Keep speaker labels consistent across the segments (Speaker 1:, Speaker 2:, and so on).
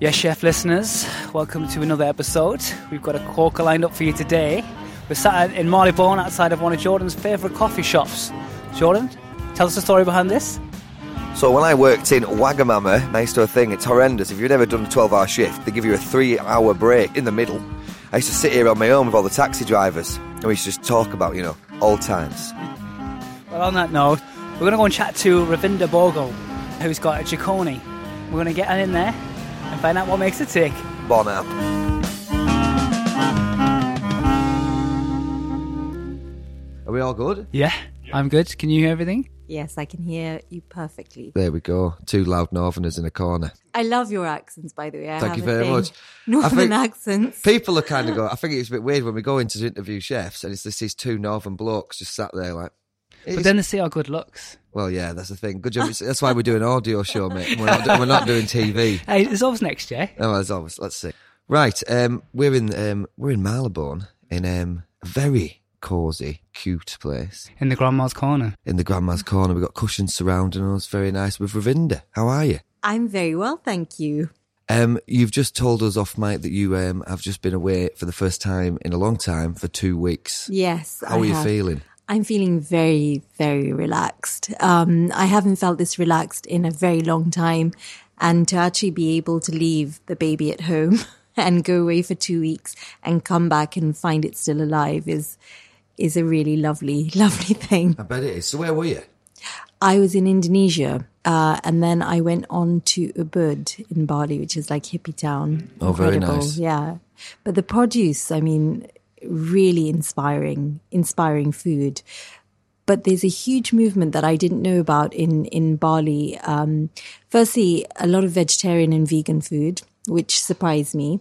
Speaker 1: Yes, chef listeners, welcome to another episode. We've got a corker lined up for you today. We're sat in Marylebone outside of one of Jordan's favourite coffee shops. Jordan, tell us the story behind this.
Speaker 2: So when I worked in Wagamama, used to a thing, it's horrendous. If you've never done a 12-hour shift, they give you a three-hour break in the middle. I used to sit here on my own with all the taxi drivers, and we used to just talk about, you know, old times.
Speaker 1: Well, on that note, we're going to go and chat to Ravinder Bhogal, who's got a Jikoni. We're going to get her in there and find out what makes it tick.
Speaker 2: Bon app. Are we all good?
Speaker 1: Yeah, I'm good. Can you hear everything?
Speaker 3: Yes, I can hear you perfectly.
Speaker 2: There we go. Two loud northerners in a corner.
Speaker 3: I love your accents, by the way. I
Speaker 2: Thank you very much.
Speaker 3: Northern accents.
Speaker 2: People are kind of go. I think it's a bit weird when we go into interview chefs, and it's just these two northern blokes just sat there like.
Speaker 1: But
Speaker 2: it's-
Speaker 1: then they see our good looks.
Speaker 2: well, yeah, that's the thing. Good job. That's why we're doing audio show, mate. We're not, we're not doing TV.
Speaker 1: Hey, it's always next year.
Speaker 2: Oh, as always, let's see. Right, um, we're in um, we're in Marylebone in um, a very cosy, cute place
Speaker 1: In the grandma's corner.
Speaker 2: in the grandma's corner. We've got cushions surrounding us. Very nice. With Ravinder, how are you?
Speaker 3: I'm very well, thank you.
Speaker 2: Um, you've just told us off mic that you um, have just been away for the first time in a long time for two weeks.
Speaker 3: Yes.
Speaker 2: How
Speaker 3: I
Speaker 2: are you
Speaker 3: have.
Speaker 2: feeling?
Speaker 3: I'm feeling very, very relaxed. Um, I haven't felt this relaxed in a very long time. And to actually be able to leave the baby at home and go away for two weeks and come back and find it still alive is is a really lovely, lovely thing.
Speaker 2: I bet it is. So where were you?
Speaker 3: I was in Indonesia, uh, and then I went on to Ubud in Bali, which is like hippie town.
Speaker 2: Oh, very nice.
Speaker 3: Yeah, but the produce, I mean, really inspiring, inspiring food. But there's a huge movement that I didn't know about in in Bali. Um, firstly, a lot of vegetarian and vegan food, which surprised me.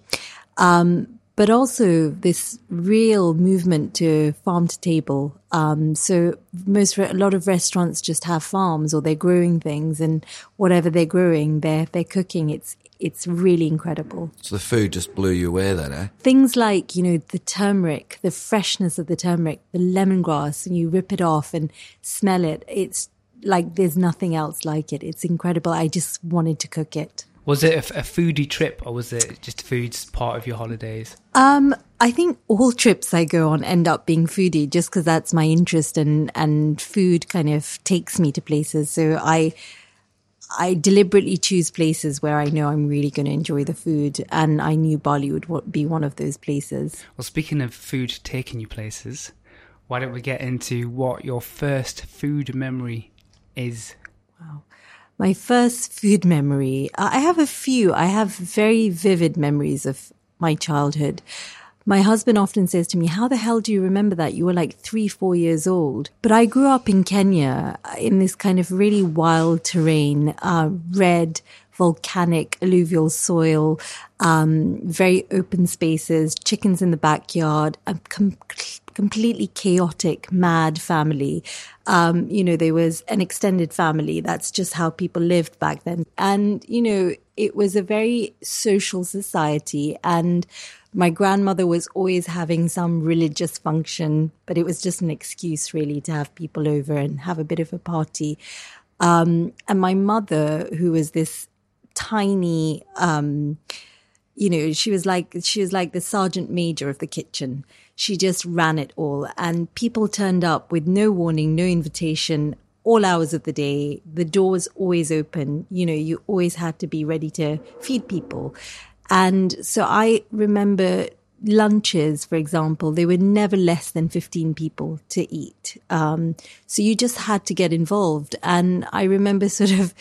Speaker 3: Um, but also this real movement to farm to table. Um, so most, a lot of restaurants just have farms or they're growing things and whatever they're growing, they're, they're cooking. It's, it's really incredible.
Speaker 2: So the food just blew you away then, eh?
Speaker 3: Things like, you know, the turmeric, the freshness of the turmeric, the lemongrass, and you rip it off and smell it. It's like there's nothing else like it. It's incredible. I just wanted to cook it.
Speaker 1: Was it a foodie trip or was it just food's part of your holidays?
Speaker 3: Um, I think all trips I go on end up being foodie just because that's my interest and, and food kind of takes me to places. So I, I deliberately choose places where I know I'm really going to enjoy the food. And I knew Bali would be one of those places.
Speaker 1: Well, speaking of food taking you places, why don't we get into what your first food memory is? Wow.
Speaker 3: My first food memory, I have a few. I have very vivid memories of my childhood. My husband often says to me, How the hell do you remember that? You were like three, four years old. But I grew up in Kenya in this kind of really wild terrain, uh, red, volcanic, alluvial soil, um, very open spaces, chickens in the backyard, a com- completely chaotic, mad family. Um, you know, there was an extended family. That's just how people lived back then. And, you know, it was a very social society. And my grandmother was always having some religious function, but it was just an excuse really to have people over and have a bit of a party. Um, and my mother, who was this tiny, um, you know, she was like she was like the sergeant major of the kitchen. She just ran it all, and people turned up with no warning, no invitation, all hours of the day. The door was always open. You know, you always had to be ready to feed people. And so I remember lunches, for example, they were never less than 15 people to eat. Um, so you just had to get involved. And I remember sort of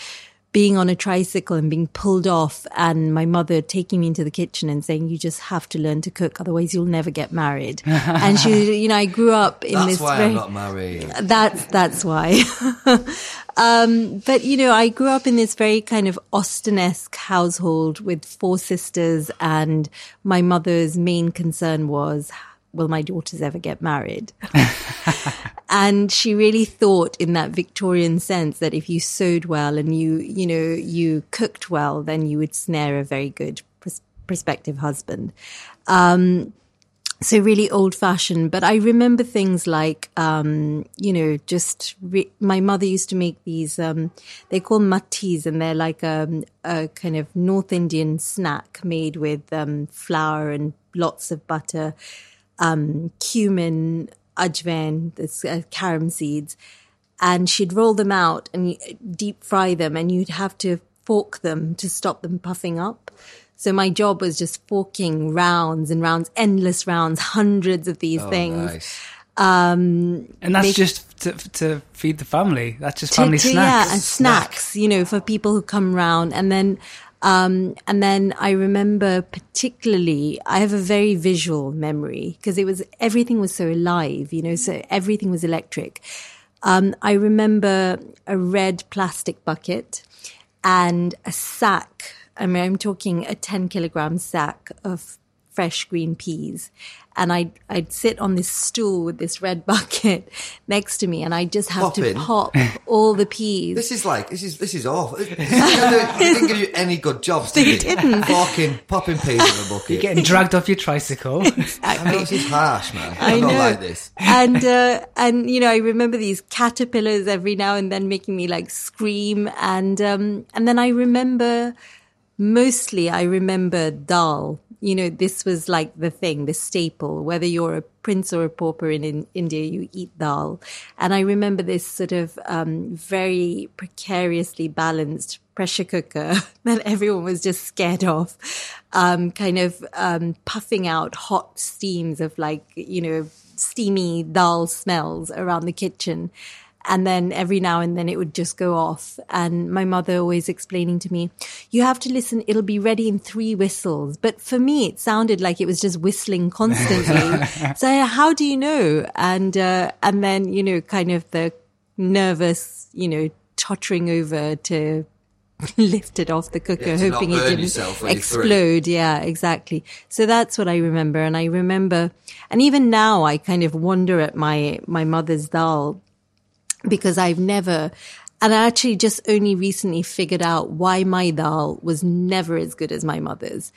Speaker 3: being on a tricycle and being pulled off and my mother taking me into the kitchen and saying, you just have to learn to cook. Otherwise you'll never get married. and she, you know, I grew up in
Speaker 2: That's
Speaker 3: this
Speaker 2: why
Speaker 3: very,
Speaker 2: I'm not married.
Speaker 3: that's that's why. um, but you know, I grew up in this very kind of Austen-esque household with four sisters, and my mother's main concern was, will my daughters ever get married? and she really thought in that Victorian sense that if you sewed well and you, you know, you cooked well, then you would snare a very good pros- prospective husband. Um, so really old fashioned but i remember things like um you know just re- my mother used to make these um they call mattis and they're like um, a kind of north indian snack made with um flour and lots of butter um cumin ajwain this uh, carom seeds and she'd roll them out and deep fry them and you'd have to fork them to stop them puffing up so my job was just forking rounds and rounds, endless rounds, hundreds of these
Speaker 2: Oh,
Speaker 3: things.
Speaker 2: nice.
Speaker 1: And that's
Speaker 3: Make-
Speaker 1: just to, to feed the family. That's just
Speaker 3: To-
Speaker 1: family
Speaker 3: to-
Speaker 1: snacks.
Speaker 3: Yeah, and snacks, you know, for people who come round. And then, um, and then I remember particularly, I have a very visual memory because it was, everything was so alive, you know, so everything was electric. Um, I remember a red plastic bucket and a sack. I mean, I'm talking a 10 kilogram sack of fresh green peas. And I'd, I'd sit on this stool with this red bucket next to me and I'd just have to
Speaker 2: Popping.
Speaker 3: pop all the peas.
Speaker 2: This is like this is this is awful. This is They didn't give you any good jobs. Did
Speaker 3: They
Speaker 2: they?
Speaker 3: didn't.
Speaker 2: Forking, popping peas in a bucket.
Speaker 1: You're getting dragged off your tricycle.
Speaker 2: I know this is harsh, man.
Speaker 3: I
Speaker 2: I'm
Speaker 3: know.
Speaker 2: not like this.
Speaker 3: and uh, and you know, I remember these caterpillars every now and then making me like scream, and um, and then I remember mostly I remember dal. You know, this was like the thing, the staple. Whether you're a prince or a pauper in, in India, you eat dal. And I remember this sort of um, very precariously balanced pressure cooker that everyone was just scared of, um, kind of um, puffing out hot steams of like, you know, steamy dal smells around the kitchen. And then every now and then it would just go off. And my mother always explaining to me, you have to listen, it'll be ready in three whistles. But for me, it sounded like it was just whistling constantly. so how do you know? And, uh, and then, you know, kind of the nervous, you know, tottering over to lift it off the cooker,
Speaker 2: Yeah,
Speaker 3: hoping it didn't
Speaker 2: yourself when you threw it.
Speaker 3: explode. Yeah, exactly. So that's what I remember. And I remember, and even now I kind of wonder at my, my mother's dal because I've never, and I actually just only recently figured out why my dal was never as good as my mother's.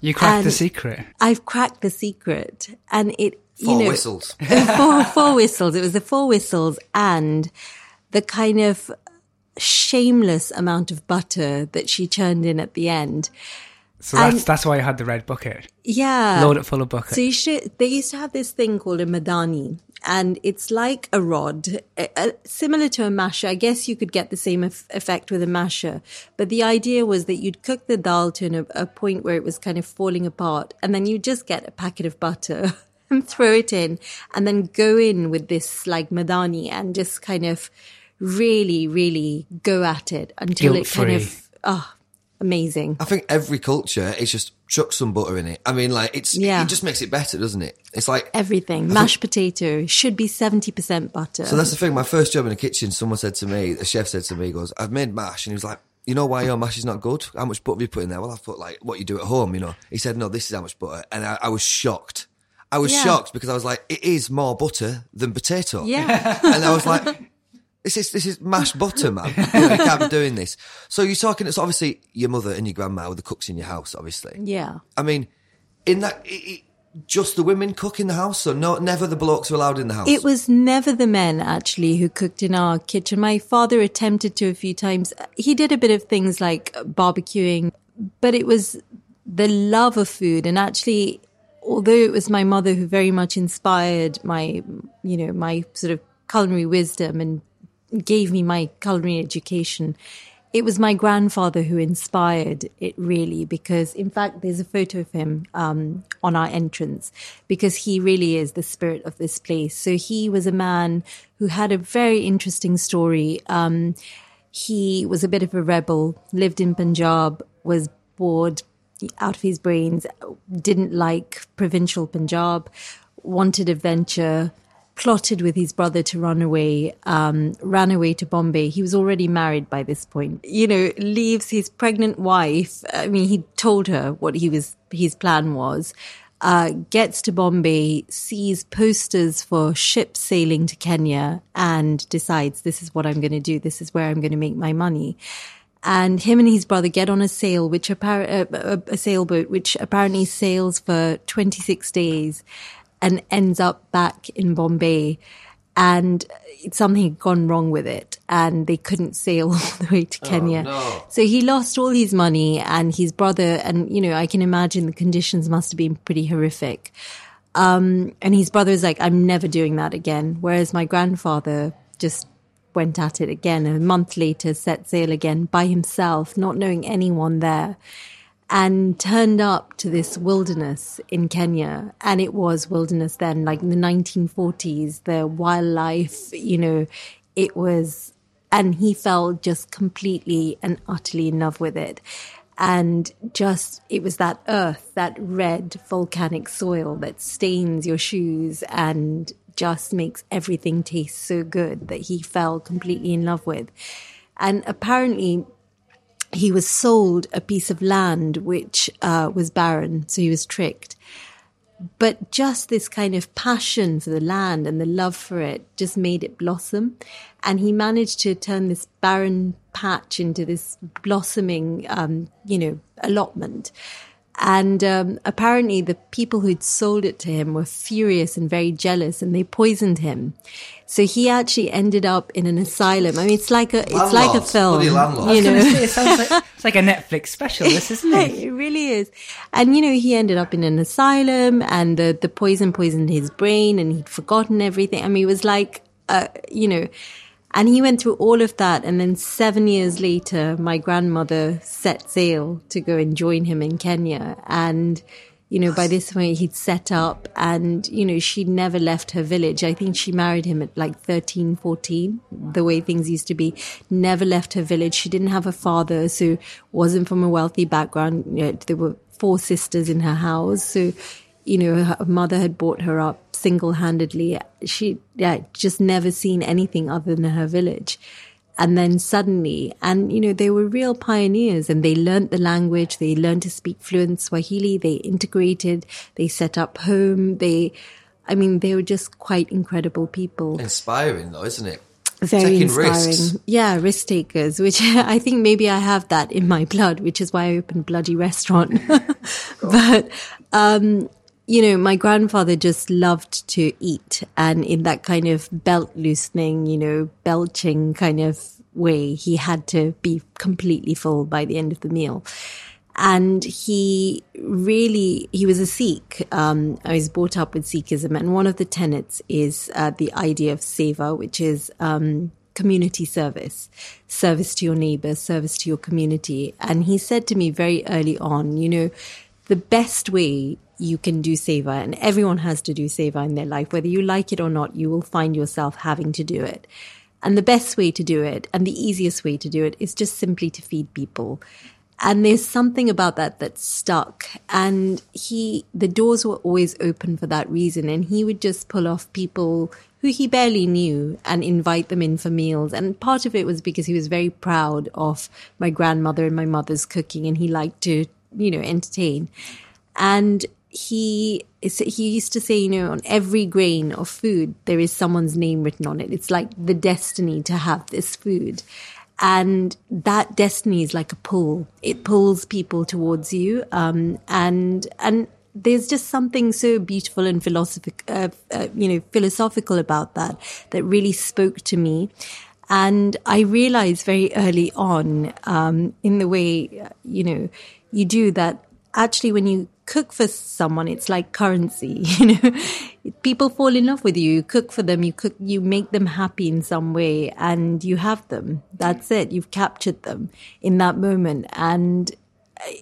Speaker 1: You cracked the secret.
Speaker 3: I've cracked the secret and it, you
Speaker 2: Four
Speaker 3: know,
Speaker 2: whistles.
Speaker 3: four, four whistles. It was the four whistles and the kind of shameless amount of butter that she churned in at the end.
Speaker 1: So that's
Speaker 3: and-
Speaker 1: that's why I had the red bucket.
Speaker 3: Yeah.
Speaker 1: Load it full of bucket.
Speaker 3: So you should, they used to have this thing called a madhani and it's like a rod, uh, uh, similar to a masher. I guess you could get the same eff- effect with a masher. But the idea was that you'd cook the dal to an, a point where it was kind of falling apart and then you just get a packet of butter and throw it in and then go in with this like madhani and just kind of really, really go at it until it kind
Speaker 1: Guilt-free.
Speaker 3: of, oh, amazing.
Speaker 2: I think every culture is just chuck some butter in it. I mean, like it's
Speaker 3: Yeah.
Speaker 2: it just makes it better, doesn't it? It's like
Speaker 3: Everything. Mashed potato should be 70% butter.
Speaker 2: So that's the thing. My first job in the kitchen, someone said to me, the chef said to me, he goes, I've made mash. And he was like, you know why your mash is not good? How much butter have you put in there? Well, I've put like what you do at home, you know. He said, no, this is how much butter. And I, I was shocked. I was
Speaker 3: Yeah.
Speaker 2: shocked because I was like, it is more butter than potato.
Speaker 3: Yeah.
Speaker 2: and I was like, this is this is mashed butter, man. You, can't be doing this. So you're talking. It's obviously your mother and your grandma were the cooks in your house, obviously.
Speaker 3: yeah.
Speaker 2: I mean, in that, it, it, just the women cook in the house, so no, never the blokes were allowed in the house.
Speaker 3: It was never the men actually who cooked in our kitchen. My father attempted to a few times. He did a bit of things like barbecuing, but it was the love of food and actually although it was my mother who very much inspired my you know my sort of culinary wisdom and gave me my culinary education. It was my grandfather who inspired it really because in fact there's a photo of him um, on our entrance because he really is the spirit of this place. So he was a man who had a very interesting story. Um, he was a bit of a rebel lived in punjab was bored out of his brains didn't like provincial punjab wanted adventure plotted with his brother to run away, um, ran away to Bombay. He was already married by this point. You know, leaves his pregnant wife. I mean, he told her what he was, his plan was. Uh, gets to Bombay, sees posters for ships sailing to Kenya, and decides this is what I'm going to do. This is where I'm going to make my money. And him and his brother get on a sail, which appar- uh, a sailboat, which apparently sails for 26 days and ends up back in Bombay and something had gone wrong with it and they couldn't sail all the way to oh, Kenya.
Speaker 2: Oh, no.
Speaker 3: So he lost all his money and his brother, and you know, I can imagine the conditions must have been pretty horrific. Um, and his brother's like, I'm never doing that again. Whereas my grandfather just went at it again. A month later, set sail again by himself, not knowing anyone there and turned up to this wilderness in Kenya. And it was wilderness then, like in the 1940s, the wildlife, you know, it was, and he fell just completely and utterly in love with it. And just, it was that earth, that red volcanic soil that stains your shoes and just makes everything taste so good that he fell completely in love with. And apparently, he was sold a piece of land which uh, was barren, so he was tricked. But just this kind of passion for the land and the love for it just made it blossom. And he managed to turn this barren patch into this blossoming, um, you know, allotment. And um, apparently, the people who'd sold it to him were furious and very jealous, and they poisoned him. So he actually ended up in an asylum. I mean, it's like a it's like a film, you know.
Speaker 1: Say, it sounds like it's like a Netflix special. This isn't it?
Speaker 3: it really is. And you know, he ended up in an asylum, and the the poison poisoned his brain, and he'd forgotten everything. I mean, it was like, uh, you know and he went through all of that. And then seven years later, my grandmother set sail to go and join him in Kenya. And, you know, by this point he'd set up and, you know, she never left her village. I think she married him at like 13, 14, the way things used to be. Never left her village. She didn't have a father, so wasn't from a wealthy background. You know, there were four sisters in her house. So, you know, her mother had brought her up single handedly. She, yeah, just never seen anything other than her village. And then suddenly, and you know, they were real pioneers and they learned the language. They learned to speak fluent Swahili. They integrated. They set up home. They, I mean, they were just quite incredible people.
Speaker 2: Inspiring though, isn't it?
Speaker 3: Very
Speaker 2: Taking
Speaker 3: inspiring.
Speaker 2: risks.
Speaker 3: Yeah, risk takers, which I think maybe I have that in my blood, which is why I opened Bloody Restaurant. but, um, you know, my grandfather just loved to eat and in that kind of belt loosening, you know, belching kind of way, he had to be completely full by the end of the meal. And he really, he was a Sikh. Um, I was brought up with Sikhism and one of the tenets is uh, the idea of seva, which is, um, community service, service to your neighbor, service to your community. And he said to me very early on, you know, the best way you can do seva and everyone has to do seva in their life. Whether you like it or not, you will find yourself having to do it. And the best way to do it and the easiest way to do it is just simply to feed people. And there's something about that that stuck. And he, the doors were always open for that reason. And he would just pull off people who he barely knew and invite them in for meals. And part of it was because he was very proud of my grandmother and my mother's cooking and he liked to, you know, entertain. And he he used to say, you know, on every grain of food there is someone's name written on it. It's like the destiny to have this food. And that destiny is like a pull. It pulls people towards you. Um, and, and there's just something so beautiful and philosophic, uh, uh, you know, philosophical about that that really spoke to me. And I realized very early on, um, in the way, you know, you do that actually when you cook for someone, it's like currency. You know, people fall in love with you. You cook for them. You cook. You make them happy in some way, and you have them. That's it. You've captured them in that moment, and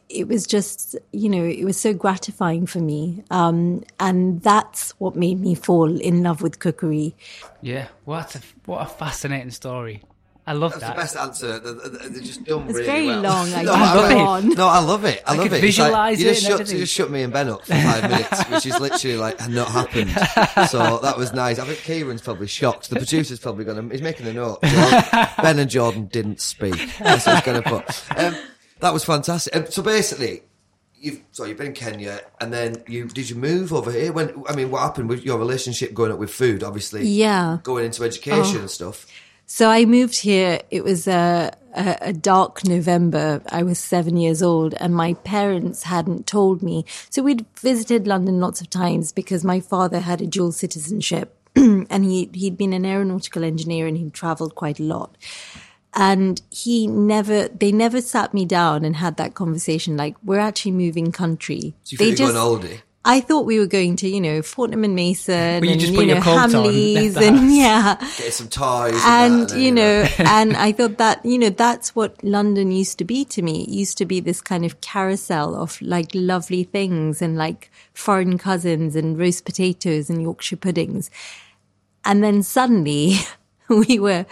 Speaker 3: it was just, you know, it was so gratifying for me. Um, and that's what made me fall in love with cookery.
Speaker 1: Yeah, what a, what a fascinating story. I love
Speaker 2: That's
Speaker 1: that.
Speaker 2: That's the best answer. They- they- They're just done
Speaker 3: It's
Speaker 2: really
Speaker 3: very
Speaker 2: well.
Speaker 3: long, I
Speaker 2: no, I,
Speaker 3: go
Speaker 2: mean-
Speaker 3: on.
Speaker 2: no, I love it. I,
Speaker 1: I
Speaker 2: love it. It's like-
Speaker 1: visualise
Speaker 2: you just
Speaker 1: and
Speaker 2: shut, you just shut me and Ben up for five minutes, which is literally like not happened. So that was nice. I think Kieran's probably shocked. The producer's probably going to. He's making a note. Ben and Jordan didn't speak. That's what he's going to put. Um, that was fantastic. Um, so basically. You've, so you've been in Kenya, and then you did you move over here? When I mean, what happened with your relationship going up with food? Obviously,
Speaker 3: Yeah.
Speaker 2: going into education
Speaker 3: Oh.
Speaker 2: and stuff.
Speaker 3: So I moved here. It was a, a, a dark November. I was seven years old, and my parents hadn't told me. So we'd visited London lots of times because my father had a dual citizenship, and he he'd been an aeronautical engineer and he'd travelled quite a lot. And he never, they never sat me down and had that conversation. Like we're actually moving country.
Speaker 2: So you
Speaker 3: they
Speaker 2: just, going holiday?
Speaker 3: I thought we were going to, you know, Fortnum and Mason
Speaker 1: Well, you
Speaker 3: and
Speaker 1: just
Speaker 3: you
Speaker 1: put
Speaker 3: know
Speaker 1: coat
Speaker 3: Hamleys
Speaker 1: the
Speaker 3: and yeah.
Speaker 2: Get some toys,
Speaker 3: and
Speaker 2: and,
Speaker 3: you know and i thought that you know that's what london used to be to me. It used to be this kind of carousel of like lovely things and like foreign cousins and roast potatoes and yorkshire puddings. And then suddenly we were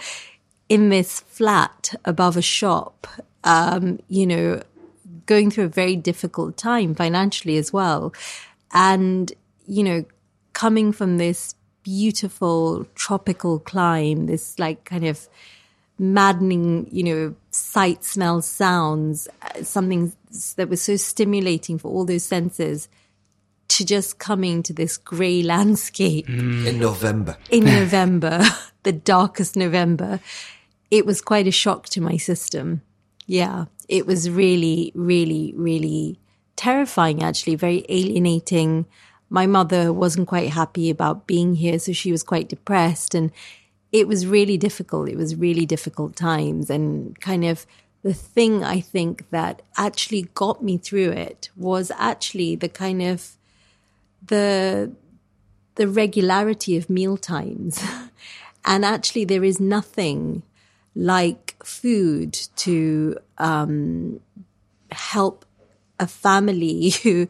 Speaker 3: in this flat above a shop um you know going through a very difficult time financially as well and you know coming from this beautiful tropical clime this like kind of maddening you know sight smells sounds uh, something that was so stimulating for all those senses to just coming to this grey landscape
Speaker 2: in November.
Speaker 3: in November, the darkest November, it was quite a shock to my system. Yeah, it was really, really, really terrifying, actually, very alienating. My mother wasn't quite happy about being here, so she was quite depressed. And it was really difficult. It was really difficult times. And kind of the thing I think that actually got me through it was actually the kind of the the regularity of meal times. and actually, there is nothing like food to um, help a family who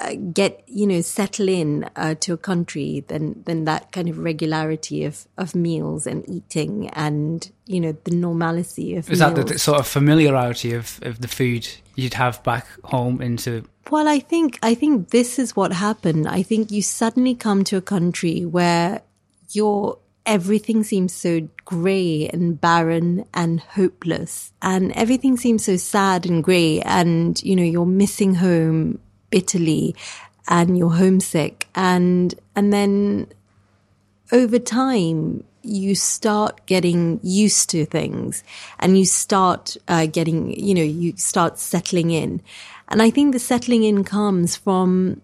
Speaker 3: uh, get you know settle in uh, to a country than than that kind of regularity of of meals and eating and you know the normalcy of
Speaker 1: Is
Speaker 3: meals.
Speaker 1: that the, the sort of familiarity of, of the food you'd have back home into?
Speaker 3: Well, I think I think this is what happened. I think you suddenly come to a country where your everything seems so grey and barren and hopeless, and everything seems so sad and grey, and you know you're missing home bitterly, and you're homesick, and and then over time you start getting used to things and you start uh, getting you know you start settling in. And i think the settling in comes from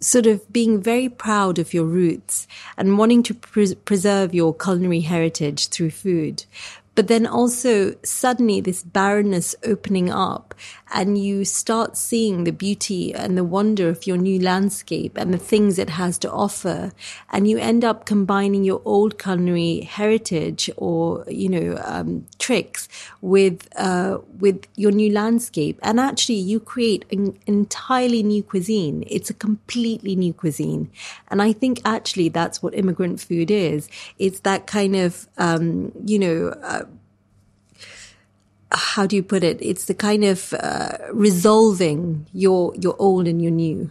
Speaker 3: sort of being very proud of your roots and wanting to pres preserve your culinary heritage through food but then also suddenly this barrenness opening up and you start seeing the beauty and the wonder of your new landscape and the things it has to offer. And you end up combining your old culinary heritage or you know um, tricks with uh, with your new landscape. And actually you create an entirely new cuisine. It's a completely new cuisine. And i think actually that's what immigrant food is. It's that kind of um, you know uh, how do you put it? It's the kind of uh, resolving your your old and your new,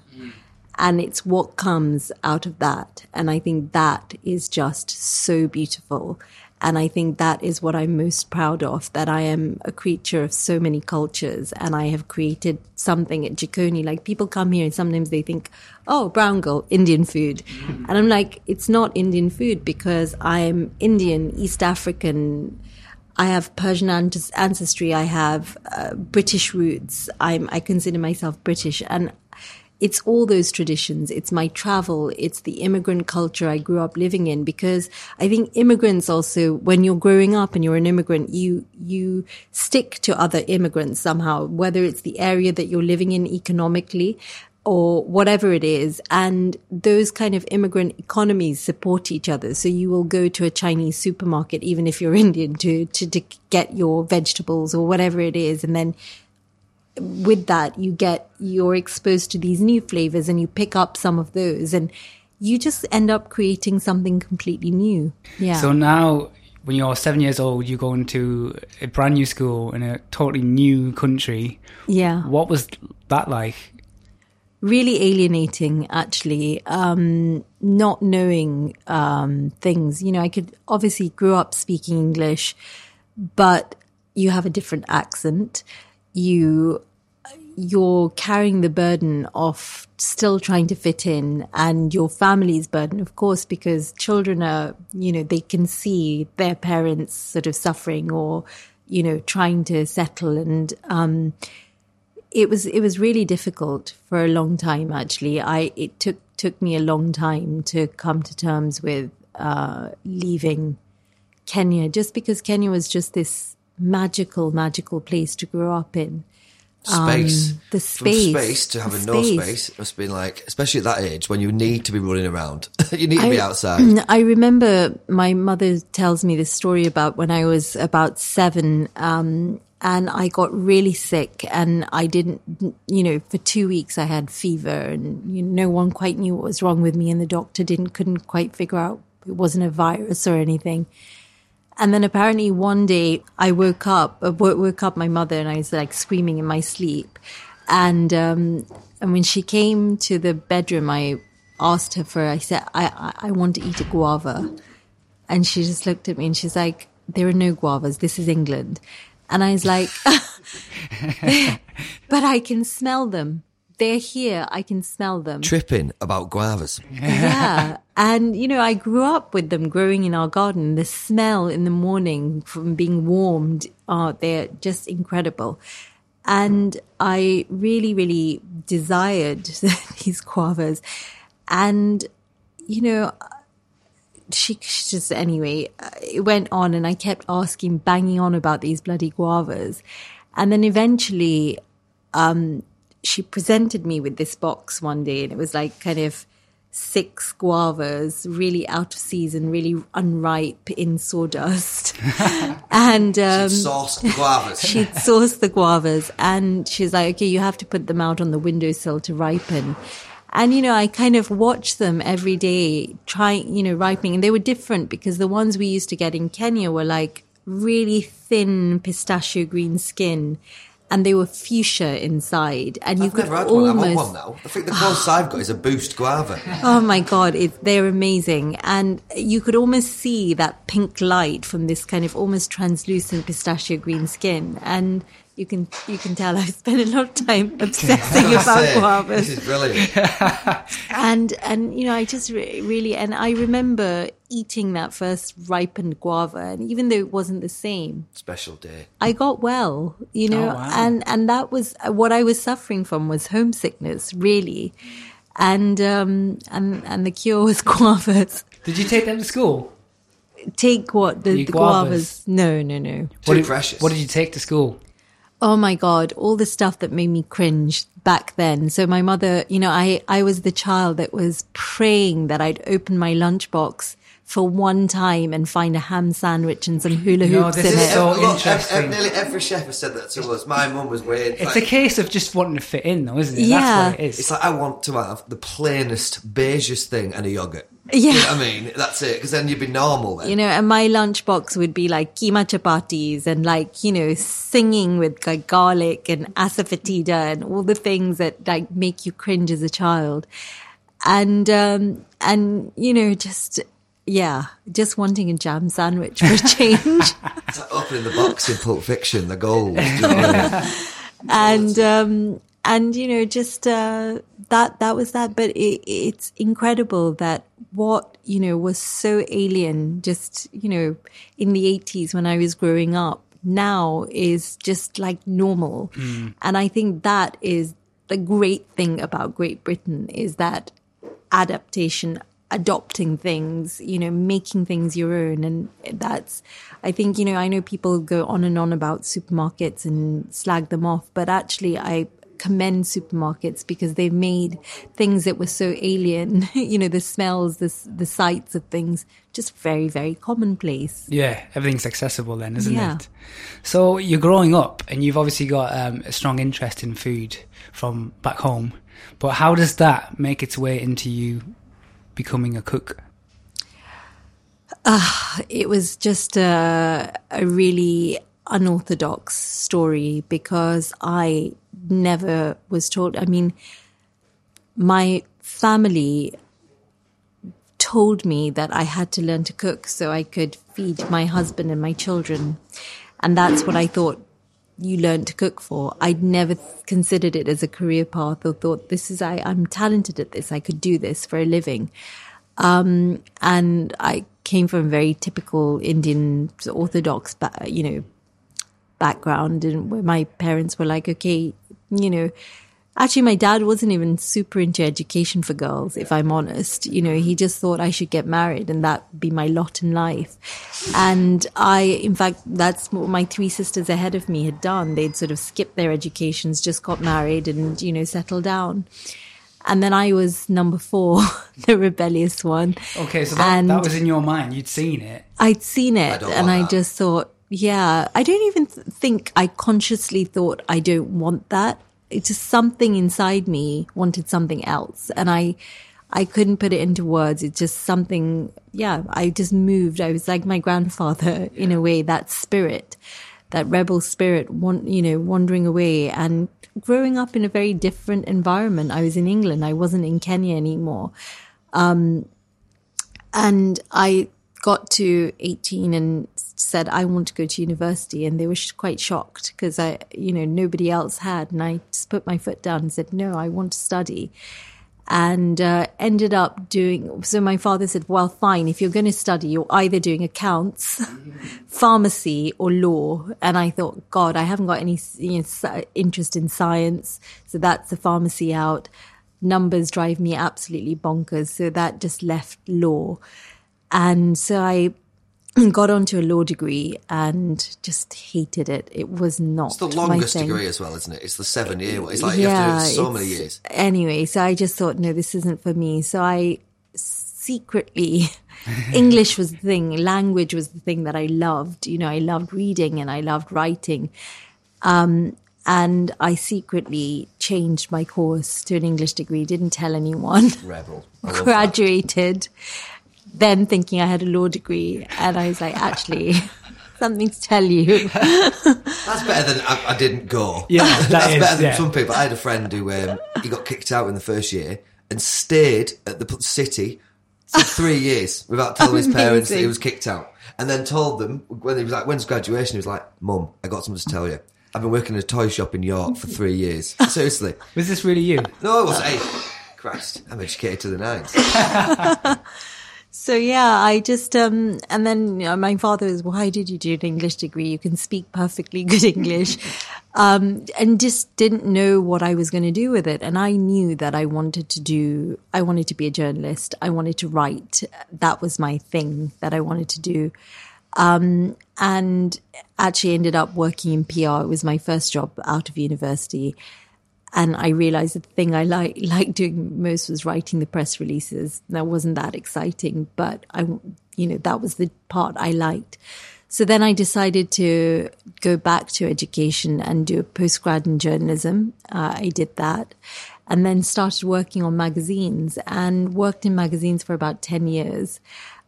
Speaker 3: and it's what comes out of that. And I think that is just so beautiful. And I think that is what I'm most proud of. That I am a creature of so many cultures, and I have created something at Jikoni. Like people come here, and sometimes they think, "Oh, brown girl, Indian food," and I'm like, "It's not Indian food because I'm Indian, East African." I have Persian ancestry. I have uh, British roots. I'm, I consider myself British. And it's all those traditions. It's my travel. It's the immigrant culture I grew up living in because I think immigrants also, when you're growing up and you're an immigrant, you, you stick to other immigrants somehow, whether it's the area that you're living in economically or whatever it is. And those kind of immigrant economies support each other. So you will go to a Chinese supermarket, even if you're Indian to, to, to get your vegetables or whatever it is. And then with that, you get, you're exposed to these new flavors and you pick up some of those and you just end up creating something completely new. Yeah.
Speaker 1: So now, when you're seven years old, you go into a brand new school in a totally new country.
Speaker 3: yeah.
Speaker 1: What was that like?
Speaker 3: Really alienating actually. Um not knowing um things. You know i could obviously grew up speaking english but you have a different accent. You you're carrying the burden of still trying to fit in and your family's burden of course because children are you know they can see their parents sort of suffering or you know trying to settle and um it was it was really difficult for a long time actually i it took took me a long time to come to terms with uh leaving kenya just because kenya was just this magical magical place to grow up in
Speaker 2: Space.
Speaker 3: Um, the
Speaker 2: From
Speaker 3: space.
Speaker 2: space to having
Speaker 3: The
Speaker 2: no
Speaker 3: space.
Speaker 2: space. Must have been like, especially at that age when you need to be running around. you need to be outside.
Speaker 3: I remember my mother tells me this story about when I was about seven, um, and I got really sick, and I didn't, you know, for two weeks I had fever, and you know, no one quite knew what was wrong with me, and the doctor didn't couldn't quite figure out it wasn't a virus or anything. And then apparently one day I woke up, uh, woke up my mother, and I was like screaming in my sleep. And um, and when she came to the bedroom, I asked her for. I said, I, I I want to eat a guava, and she just looked at me and she's like, "There are no guavas. This is England." And I was like, "But I can smell them. They're here. I can smell them."
Speaker 2: Tripping about guavas.
Speaker 3: yeah. And, you know, I grew up with them growing in our garden. The smell in the morning from being warmed, oh, they're just incredible. And I really, really desired these guavas. And, you know, she, just, anyway, uh, it went on and I kept asking, banging on about these bloody guavas. And then eventually, um, she presented me with this box one day and it was like kind of six guavas, really out of season, really unripe in sawdust. and um,
Speaker 2: Sauced guavas.
Speaker 3: she'd sourced the guavas and she's like, okay, you have to put them out on the windowsill to ripen. And, you know, I kind of watched them every day trying, you know, ripening. And they were different because the ones we used to get in Kenya were like really thin pistachio green skin and they were fuchsia inside. And you
Speaker 2: I've
Speaker 3: could
Speaker 2: never had one.
Speaker 3: almost.
Speaker 2: I'm on one now. I think the closest I've got is a boost guava.
Speaker 3: Oh my god, it, they're amazing, and you could almost see that pink light from this kind of almost translucent pistachio green skin, and you can you can tell I spend a lot of time obsessing about
Speaker 2: it.
Speaker 3: guavas
Speaker 2: This is brilliant.
Speaker 3: and and you know i just re- really and i remember eating that first ripened guava and even though it wasn't the same
Speaker 2: Special day.
Speaker 3: i got well you know
Speaker 1: Oh, wow.
Speaker 3: and and that was what i was suffering from was homesickness really and um and and the cure was guavas
Speaker 1: Did you take them to school?
Speaker 3: take what the,
Speaker 1: The
Speaker 3: the
Speaker 1: guavas.
Speaker 3: guavas no no no
Speaker 2: Too
Speaker 1: What did,
Speaker 2: precious.
Speaker 1: What did you take to school?
Speaker 3: Oh my God, all the stuff that made me cringe back then. So my mother, you know, I, I was the child that was praying that I'd open my lunchbox for one time and find a ham sandwich and some hula
Speaker 1: No,
Speaker 3: hoops
Speaker 1: this
Speaker 3: in
Speaker 1: is
Speaker 3: it.
Speaker 1: so
Speaker 2: Look,
Speaker 1: interesting.
Speaker 2: ev- nearly every chef has said that to us. My mum was weird.
Speaker 1: It's
Speaker 2: like,
Speaker 1: a case of just wanting to fit in, though, isn't it?
Speaker 3: Yeah.
Speaker 1: That's what it is.
Speaker 2: It's like I want to have the plainest, beigest thing and a yogurt.
Speaker 3: Yeah.
Speaker 2: You know what I mean? That's it. Because then you'd be normal then.
Speaker 3: you know, and my lunchbox would be like keema chapatis and like, you know, singing with like garlic and asafoetida and all the things that like make you cringe as a child. And, um, and, you know, just, yeah, just wanting a jam sandwich for a change.
Speaker 2: It's like opening the box in Pulp Fiction, the gold. You know what I mean?
Speaker 3: and um and you know just uh that that was that but it, it's incredible that what you know was so alien just you know in the 80s when i was growing up now is just like normal and i think that is the great thing about Great Britain is that adaptation, adopting things, you know, making things your own. And that's, I think, you know, I know people go on and on about supermarkets and slag them off, but actually, I commend supermarkets because they've made things that were so alien, you know, the smells, the, the sights of things, just very, very commonplace.
Speaker 1: Yeah, everything's accessible then, isn't
Speaker 3: Yeah.
Speaker 1: it? So you're growing up and you've obviously got um, a strong interest in food from back home. But how does that make its way into you becoming a cook?
Speaker 3: Ah, it was just a, a really unorthodox story because I never was told. I mean, my family told me that I had to learn to cook so I could feed my husband and my children. And that's what I thought you learned to cook for. I'd never considered it as a career path or thought this is, I, I'm talented at this. I could do this for a living Um, and I came from a very typical Indian Orthodox, you know, background, and where my parents were like, okay, you know, actually, my dad wasn't even super into education for girls, if I'm honest. You know, he just thought I should get married and that be my lot in life. And I, in fact, that's what my three sisters ahead of me had done. They'd sort of skipped their educations, just got married, and you know, settled down. And then I was number four, the rebellious one.
Speaker 1: Okay, so that, that was in your mind. You'd seen it.
Speaker 3: I'd seen it
Speaker 2: don't
Speaker 3: and I
Speaker 2: that.
Speaker 3: just thought, yeah, I don't even th- think I consciously thought I don't want that. It's just something inside me wanted something else. And I, I couldn't put it into words. It's just something, yeah, I just moved. I was like my grandfather in a way, that spirit, that rebel spirit, want, you know, wandering away and growing up in a very different environment. I was in England. I wasn't in Kenya anymore um, and I got to 18 and said I want to go to university and they were quite shocked because I you know nobody else had and I just put my foot down and said no I want to study and uh, ended up doing so my father said well fine if you're going to study you're either doing accounts pharmacy or law and I thought god I haven't got any you know, interest in science so that's the pharmacy out. Numbers drive me absolutely bonkers so that just left law and so I got onto a law degree and just hated it. It was not
Speaker 2: It's the longest degree as well, isn't it? It's the seven year one. It's like you have to do it so many years.
Speaker 3: Anyway, so I just thought, no, this isn't for me. So I secretly, English was the thing, language was the thing that I loved. You know, I loved reading and I loved writing. Um, and I secretly changed my course to an English degree, didn't tell anyone.
Speaker 2: Rebel. Love that.
Speaker 3: Graduated, then thinking I had a law degree, and I was like, actually, something to tell you.
Speaker 2: That's better than I, I didn't go.
Speaker 1: Yeah, that
Speaker 2: that's
Speaker 1: is,
Speaker 2: better than
Speaker 1: yeah.
Speaker 2: some people. I had a friend who um, he got kicked out in the first year and stayed at the city for three years without telling his parents that he was kicked out, and then told them when he was like, "When's graduation?" He was like, "Mum, I got something to tell you. I've been working in a toy shop in York for three years. Seriously,
Speaker 1: Was this really you?
Speaker 2: no, it was. Hey, Christ, I'm educated to the nines.
Speaker 3: So yeah, I just um and then you know, my father was, why did you do an English degree? You can speak perfectly good English, um, and just didn't know what I was going to do with it. And I knew that I wanted to do. I wanted to be a journalist. I wanted to write. That was my thing that I wanted to do. Um, and actually ended up working in PR. It was my first job out of university and I realized that the thing I like liked doing most was writing the press releases. That wasn't that exciting, but I, you know, that was the part I liked. So then I decided to go back to education and do a postgrad in journalism. Uh, I did that, and then started working on magazines and worked in magazines for about ten years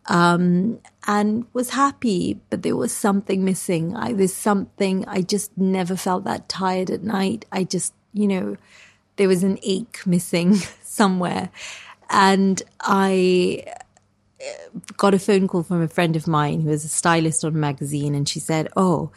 Speaker 3: um, and was happy, but there was something missing. I was something, I just never felt that tired at night. I just, you know, there was an ache missing somewhere. And I uh, got a phone call from a friend of mine who was a stylist on a magazine, and she said, Oh,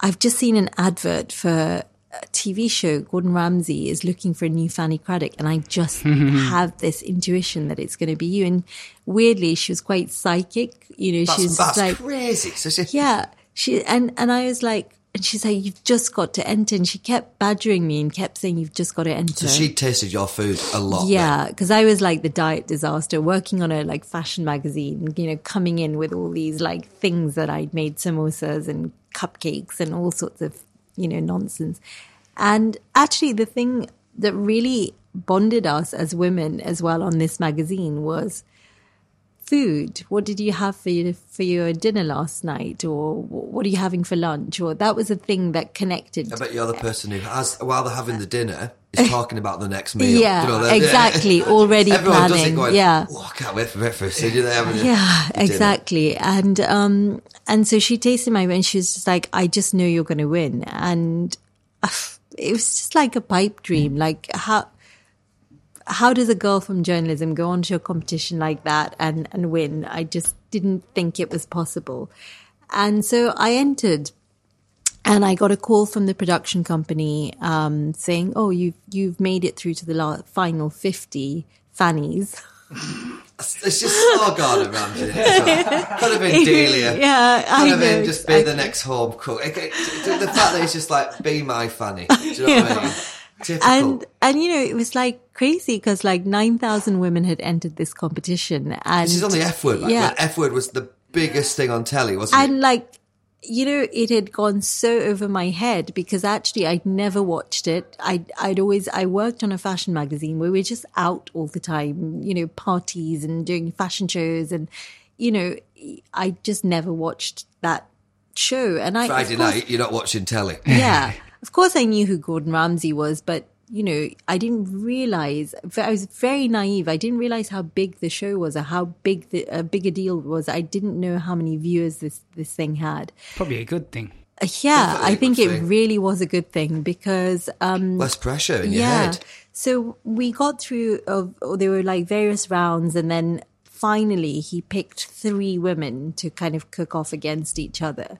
Speaker 3: I've just seen an advert for a TV show. Gordon Ramsay is looking for a new Fanny Cradock, and I just have this intuition that it's going to be you. And weirdly, she was quite psychic. You know, she was
Speaker 2: that's
Speaker 3: like,
Speaker 2: crazy. So she,
Speaker 3: yeah, she and and I was like, and she's like, "You've just got to enter." And she kept badgering me and kept saying, "You've just got to enter."
Speaker 2: So she tasted your food a lot.
Speaker 3: Yeah, because I was like the diet disaster, working on a like fashion magazine, you know, coming in with all these like things that I'd made samosas and cupcakes and all sorts of, you know, nonsense. And actually, the thing that really bonded us as women as well on this magazine was food. What did you have for your, for your dinner last night? Or what are you having for lunch? Or that was a thing that connected.
Speaker 2: I bet you're person who has, while they're having the dinner, is talking about the next meal.
Speaker 3: Yeah,
Speaker 2: You know,
Speaker 3: exactly. Already
Speaker 2: Everyone does it
Speaker 3: planning.
Speaker 2: going,
Speaker 3: yeah.
Speaker 2: Oh, I can't wait for breakfast. Did you there
Speaker 3: Yeah,
Speaker 2: dinner?"
Speaker 3: exactly. And um and so she tasted my and she was just like, I just know you're gonna win. And it was just like a pipe dream. Like how how does a girl from journalism go onto a competition like that and, and win? I just didn't think it was possible. And so I entered and I got a call from the production company um, saying, "Oh, you've you've made it through to the la- final fifty fannies."
Speaker 2: It's just Gordon Ramsay. isn't it? Could have been Delia.
Speaker 3: yeah, I
Speaker 2: Could have
Speaker 3: know.
Speaker 2: been just be the next home cook. The fact that it's just like, be my fanny. Do you know what I mean? Typical.
Speaker 3: and and you know it was like crazy because like nine thousand women had entered this competition, and
Speaker 2: this is on the F word. Like,
Speaker 3: yeah,
Speaker 2: F word was the biggest thing on telly, wasn't
Speaker 3: and
Speaker 2: it?
Speaker 3: And like you know it had gone so over my head because actually I'd never watched it. I'd I'd always I worked on a fashion magazine where we are just out all the time, you know, parties and doing fashion shows, and you know I just never watched that show. And I
Speaker 2: Friday
Speaker 3: course-
Speaker 2: night, you're not watching telly.
Speaker 3: yeah. Of course, I knew who Gordon Ramsay was, but you know, I didn't realize. I was very naive. I didn't realize how big the show was, or how big the a bigger deal was. I didn't know how many viewers this this thing had.
Speaker 1: Probably a good thing.
Speaker 3: Uh, Yeah,
Speaker 2: Definitely
Speaker 3: I
Speaker 2: a
Speaker 3: think it
Speaker 2: thing.
Speaker 3: really was a good thing because um,
Speaker 2: Less pressure in your
Speaker 3: yeah.
Speaker 2: head.
Speaker 3: So we got through. Of, or there were like various rounds, and then finally he picked three women to kind of cook off against each other.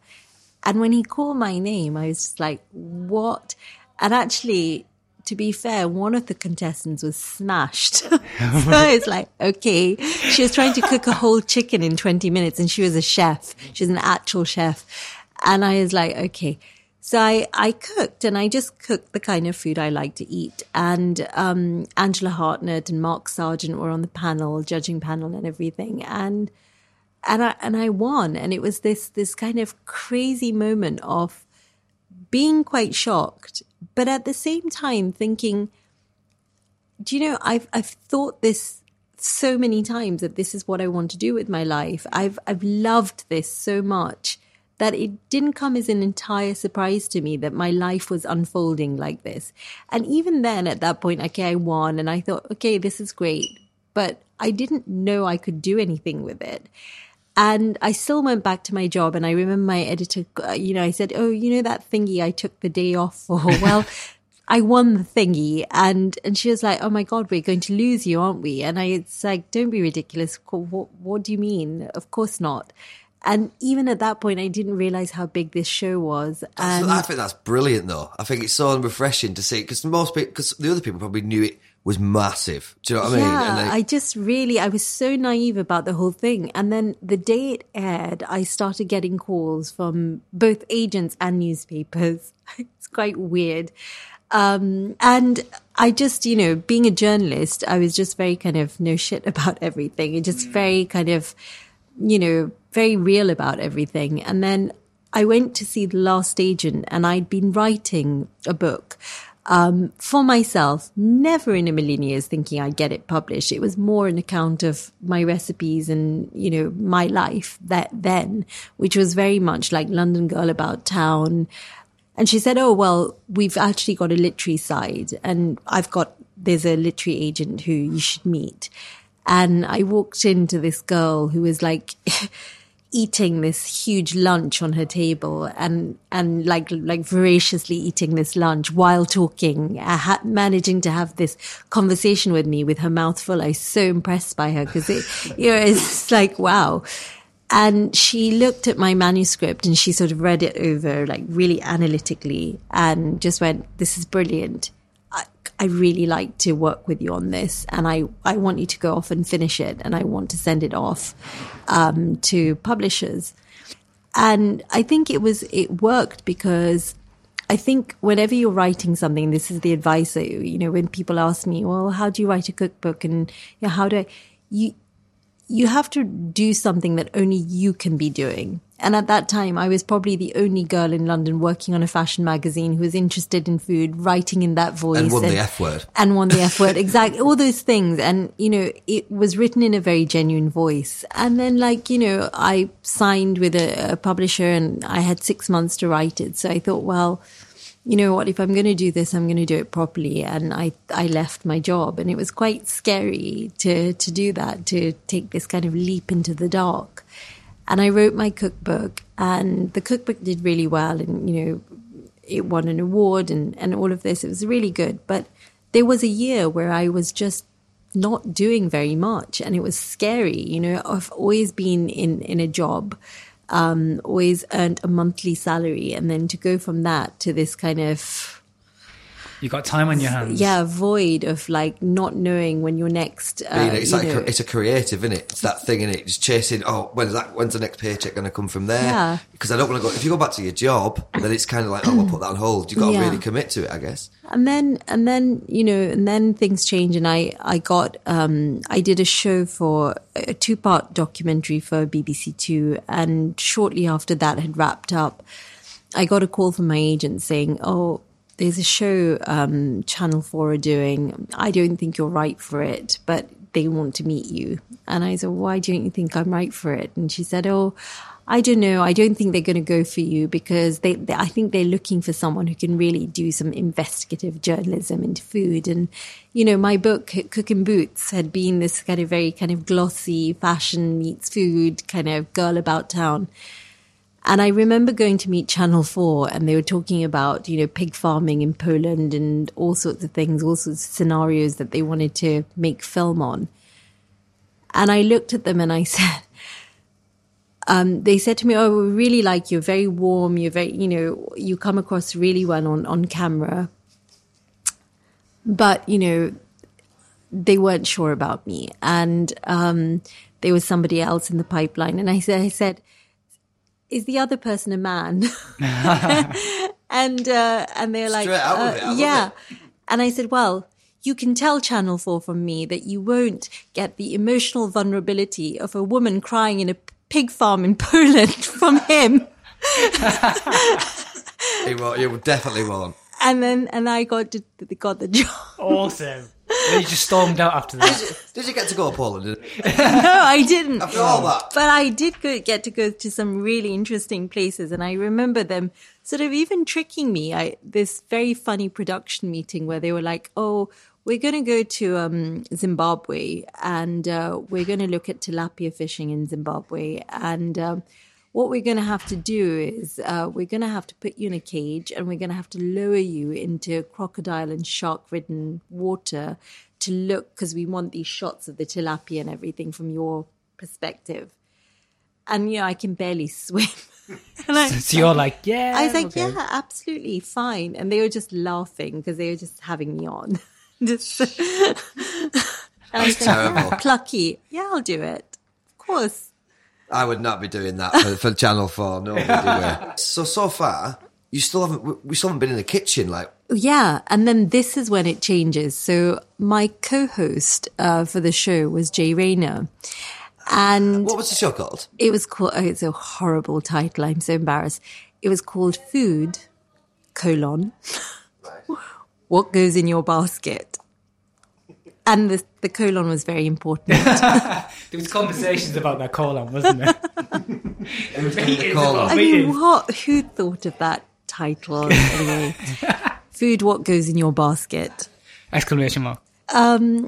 Speaker 3: And when he called my name, I was just like, "What?" And actually, to be fair, one of the contestants was smashed. so it's like, okay, she was trying to cook a whole chicken in 20 minutes, and she was a chef. She was an actual chef. And I was like, okay. So I, I cooked and I just cooked the kind of food I like to eat. And um, Angela Hartnett and Mark Sargeant were on the panel, judging panel and everything. And and I and I won. And it was this this kind of crazy moment of being quite shocked, but at the same time thinking, do you know, I've I've thought this so many times that this is what I want to do with my life. I've I've loved this so much that it didn't come as an entire surprise to me that my life was unfolding like this. And even then at that point, okay, I won and I thought, okay, this is great. But I didn't know I could do anything with it. And I still went back to my job. And I remember my editor, uh, you know, I said, Oh, you know, that thingy I took the day off for? Well, I won the thingy. And, and she was like, Oh my God, we're going to lose you, aren't we? And I, it's like, don't be ridiculous. What, what do you mean? Of course not. And even at that point, I didn't realize how big this show was. And
Speaker 2: I think that's brilliant, though. I think it's so refreshing to see because most people, because the other people probably knew it was massive. Do you know what I mean?
Speaker 3: Yeah,
Speaker 2: And they-
Speaker 3: I just really, I was so naive about the whole thing. And then the day it aired, I started getting calls from both agents and newspapers. it's quite weird. Um, and I just, you know, being a journalist, I was just very kind of no shit about everything. It just very kind of, you know, very real about everything. And then I went to see The Last Agent and I'd been writing a book um, for myself, never in a million years thinking I'd get it published. It was more an account of my recipes and, you know, my life that then, which was very much like London Girl About Town. And she said, Oh, well, we've actually got a literary side and I've got, there's a literary agent who you should meet. And I walked into this girl who was like, eating this huge lunch on her table and and like like voraciously eating this lunch while talking. Uh, ha- managing to have this conversation with me with her mouth full. I was so impressed by her because it you know it's like wow. And she looked at my manuscript and she sort of read it over like really analytically and just went this is brilliant I really like to work with you on this and I, I want you to go off and finish it and I want to send it off um, to publishers. and I think it was it worked because I think whenever you're writing something, this is the advice that you know when people ask me, well, how do you write a cookbook, and you know, how do I, you you have to do something that only you can be doing. And at that time, I was probably the only girl in London working on a fashion magazine who was interested in food, writing in that voice.
Speaker 2: And won the F word.
Speaker 3: And won the F word. Exactly. All those things. And, you know, it was written in a very genuine voice. And then, like, you know, I signed with a, a publisher and I had six months to write it. So I thought, well, you know what, if I'm going to do this, I'm going to do it properly. And I, I left my job and it was quite scary to, to do that, to take this kind of leap into the dark. And I wrote my cookbook and the cookbook did really well. And, you know, it won an award and, and all of this. It was really good. But there was a year where I was just not doing very much and it was scary. You know, I've always been in, in a job um, always earned a monthly salary, and then to go from that to this kind of
Speaker 1: You got time on your hands.
Speaker 3: yeah void of like not knowing when you're next. Uh,
Speaker 2: You know, it's
Speaker 3: you
Speaker 2: like
Speaker 3: know-
Speaker 2: it's a creative, isn't it? It's that thing in it, just chasing. Oh, when's that? When's the next paycheck going to come from there?
Speaker 3: Yeah.
Speaker 2: Because I don't want to go. If you go back to your job, then it's kind of like, oh, we'll put that on hold. You've got to
Speaker 3: Yeah.
Speaker 2: really commit to it, I guess.
Speaker 3: and then and then you know and then things change and i i got um i did a show for a two part documentary for bbc two and shortly after that had wrapped up i got a call from my agent saying oh there's a show um channel 4 are doing i don't think you're right for it but they want to meet you and i said why don't you think i'm right for it and she said oh I don't know. I don't think they're going to go for you because they, they, I think they're looking for someone who can really do some investigative journalism into food. And, you know, my book, Cook in Boots, had been this kind of very kind of glossy fashion meets food kind of girl about town. And I remember going to meet Channel 4 and they were talking about, you know, pig farming in Poland and all sorts of things, all sorts of scenarios that they wanted to make film on. And I looked at them and I said, um, they said to me, "Oh, we really like you. You're very warm. You're very, you know, you come across really well on on camera." But you know, they weren't sure about me, and um, there was somebody else in the pipeline. And I said, "I said, is the other person a man?" and uh, and they're like,
Speaker 2: out
Speaker 3: uh,
Speaker 2: it, I love
Speaker 3: "Yeah."
Speaker 2: it.
Speaker 3: And I said, "Well." You can tell Channel 4 from me that you won't get the emotional vulnerability of a woman crying in a pig farm in Poland from him.
Speaker 2: You, won't, you definitely won't.
Speaker 3: And then, and I got got the job.
Speaker 1: Awesome. And you just stormed out after that.
Speaker 2: Did you get to go to Poland
Speaker 3: no, I didn't.
Speaker 2: after all that?
Speaker 3: But I did go, get to go to some really interesting places, and I remember them sort of even tricking me. I this very funny production meeting where they were like, "Oh, we're going to go to um, Zimbabwe, and uh, we're going to look at tilapia fishing in Zimbabwe, and." Um, what we're going to have to do is uh, we're going to have to put you in a cage and we're going to have to lower you into crocodile and shark ridden water to look because we want these shots of the tilapia and everything from your perspective. And, you know, I can barely swim. and I,
Speaker 1: So you're like, yeah.
Speaker 3: I was like,
Speaker 1: okay.
Speaker 3: yeah, absolutely fine. And they were just laughing because they were just having me on. just, and I was like, yeah, plucky. Yeah, I'll do it. Of course.
Speaker 2: I would not be doing that for, for Channel Four. No, way. So so far, you still haven't. we- We still haven't been in the kitchen. Like,
Speaker 3: Yeah, and then this is when it changes. So my co-host uh, for the show was Jay Rayner, and
Speaker 2: what was the show called?
Speaker 3: it was called. Oh, it's a horrible title. I'm so embarrassed. It was called Food colon What goes in your basket, and the the colon was very important.
Speaker 1: There was conversations about that colon, wasn't there? Meetings
Speaker 2: colon.
Speaker 1: about
Speaker 3: I mean, what? Who thought of that title? Anyway, Food. What goes in your basket.
Speaker 1: Exclamation mark.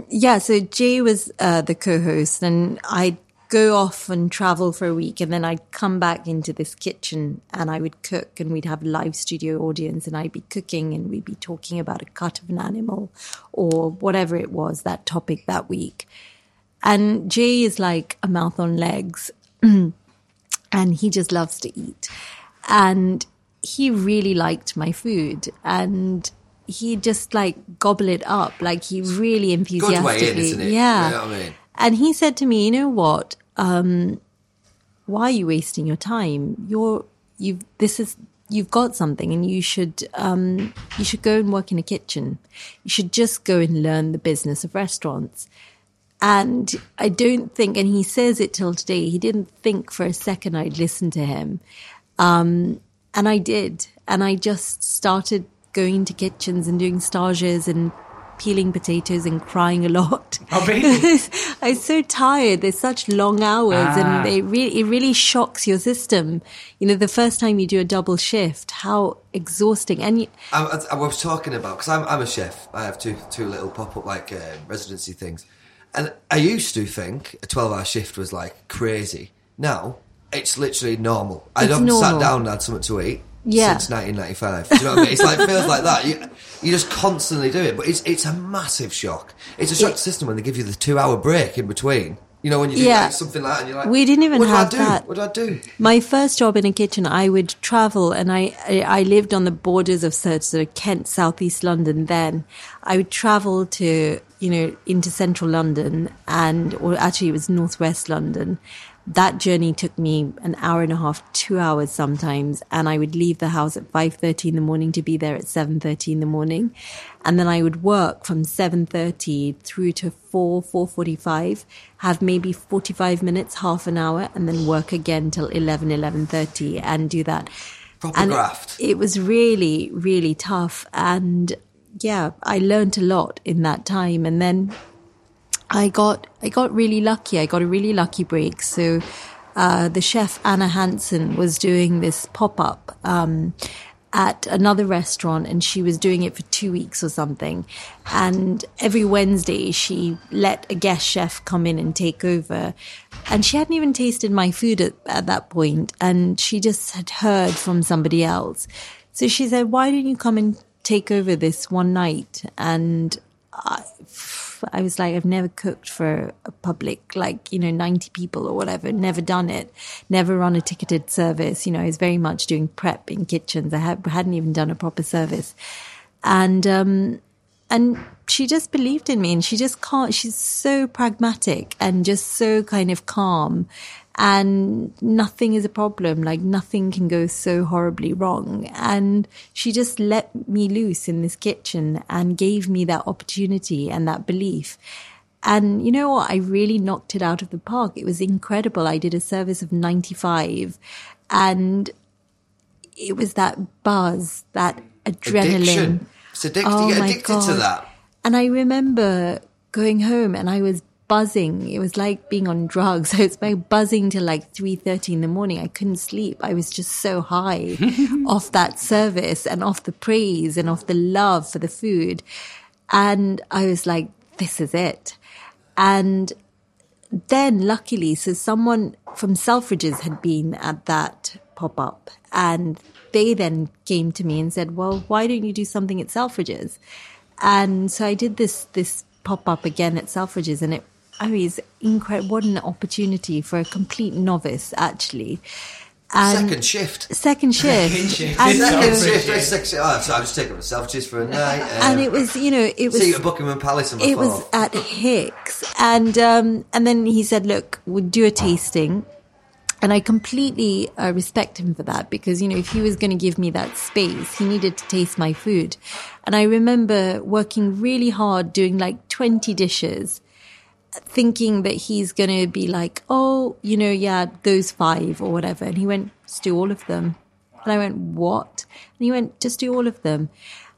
Speaker 3: Yeah, so Jay was uh, the co-host, and I'd go off and travel for a week, and then I'd come back into this kitchen, and I would cook, and we'd have live studio audience, and I'd be cooking, and we'd be talking about a cut of an animal or whatever it was that topic that week. And Jay is like a mouth on legs, and he just loves to eat, and he really liked my food, and he just like gobble it up, like he really enthusiastically,
Speaker 2: in,
Speaker 3: yeah.
Speaker 2: You know I mean?
Speaker 3: And he said to me, you know what? Um, why are you wasting your time? You're you've This is you've got something, and you should um, you should go and work in a kitchen. You should just go and learn the business of restaurants. And I don't think, and he says it till today, he didn't think for a second I'd listen to him. Um, and I did. And I just started going to kitchens and doing stages and peeling potatoes and crying a lot.
Speaker 1: Oh, really?
Speaker 3: I was so tired. There's such long hours
Speaker 1: Ah.
Speaker 3: and it really, it really shocks your system. You know, the first time you do a double shift, how exhausting. And you,
Speaker 2: I, I, was talking about because I'm, I'm a chef. I have two two little pop up like uh, residency things, and I used to think a twelve hour shift was like crazy. Now it's literally normal. I haven't sat down and had something to eat
Speaker 3: Yeah.
Speaker 2: since 1995. Do you know what I mean? It's like it feels like that. You, you just constantly do it, but it's it's a massive shock. It's a shock
Speaker 3: It-
Speaker 2: system when they give you the two hour break in between. You know when you do
Speaker 3: Yeah.
Speaker 2: like something like that, and you're like,
Speaker 3: We didn't even
Speaker 2: what do
Speaker 3: have
Speaker 2: I do?
Speaker 3: that.
Speaker 2: What do I do?
Speaker 3: My first job in a kitchen, I would travel and I, I, lived on the borders of sort of Kent, southeast London then. I would travel to, you know, into central London and, or actually it was northwest London. That journey took me an hour and a half, two hours sometimes. And I would leave the house at 5.30 in the morning to be there at 7.30 in the morning. And then I would work from 7.30 through to 4, 4.45, have maybe 45 minutes, half an hour, and then work again till 11, 11.30 and do that.
Speaker 2: Proper
Speaker 3: and
Speaker 2: graft.
Speaker 3: It was really, really tough. And yeah, I learned a lot in that time. And then I got I got really lucky. I got a really lucky break. So uh, the chef Anna Hansen was doing this pop up um, at another restaurant, and she was doing it for two weeks or something. And every Wednesday, she let a guest chef come in and take over. And she hadn't even tasted my food at, at that point, and she just had heard from somebody else. So she said, "Why don't you come and take over this one night?" And I, I was like, I've never cooked for a public, like, you know, 90 people or whatever, never done it, never run a ticketed service. You know, I was very much doing prep in kitchens. I had, hadn't even done a proper service. And, um, and she just believed in me and she just can't, she's so pragmatic and just so kind of calm and nothing is a problem. Like nothing can go so horribly wrong. And she just let me loose in this kitchen and gave me that opportunity and that belief. And you know what? I really knocked it out of the park. It was incredible. I did a service of 95 and it was that buzz, that adrenaline.
Speaker 2: Addiction. It's addicted. you get oh
Speaker 3: my
Speaker 2: addicted to
Speaker 3: God.
Speaker 2: that.
Speaker 3: And I remember going home and I was buzzing. It was like being on drugs. So it's like buzzing till like 3.30 in the morning. I couldn't sleep. I was just so high off that service and off the praise and off the love for the food. And I was like, this is it. And then luckily, so someone from Selfridges had been at that pop up and they then came to me and said, well, why don't you do something at Selfridges? And so I did this, this pop up again at Selfridges and it, I mean, it's incredible. What an opportunity for a complete novice, actually. And
Speaker 2: Second shift.
Speaker 3: second shift.
Speaker 1: shift.
Speaker 3: And,
Speaker 2: Second shift. Oh, so I just taking myself just for a night.
Speaker 3: and
Speaker 2: um,
Speaker 3: it was, you know, it was.
Speaker 2: See you at Buckingham Palace
Speaker 3: it was at Hix, and um, and then he said, "Look, we'll do a tasting." And I completely uh, respect him for that because you know if he was going to give me that space, he needed to taste my food. And I remember working really hard, doing like twenty dishes, thinking that he's going to be like, "Oh, you know, yeah, those five or whatever." And he went, "Just do all of them." And I went, "What?" And he went, "Just do all of them."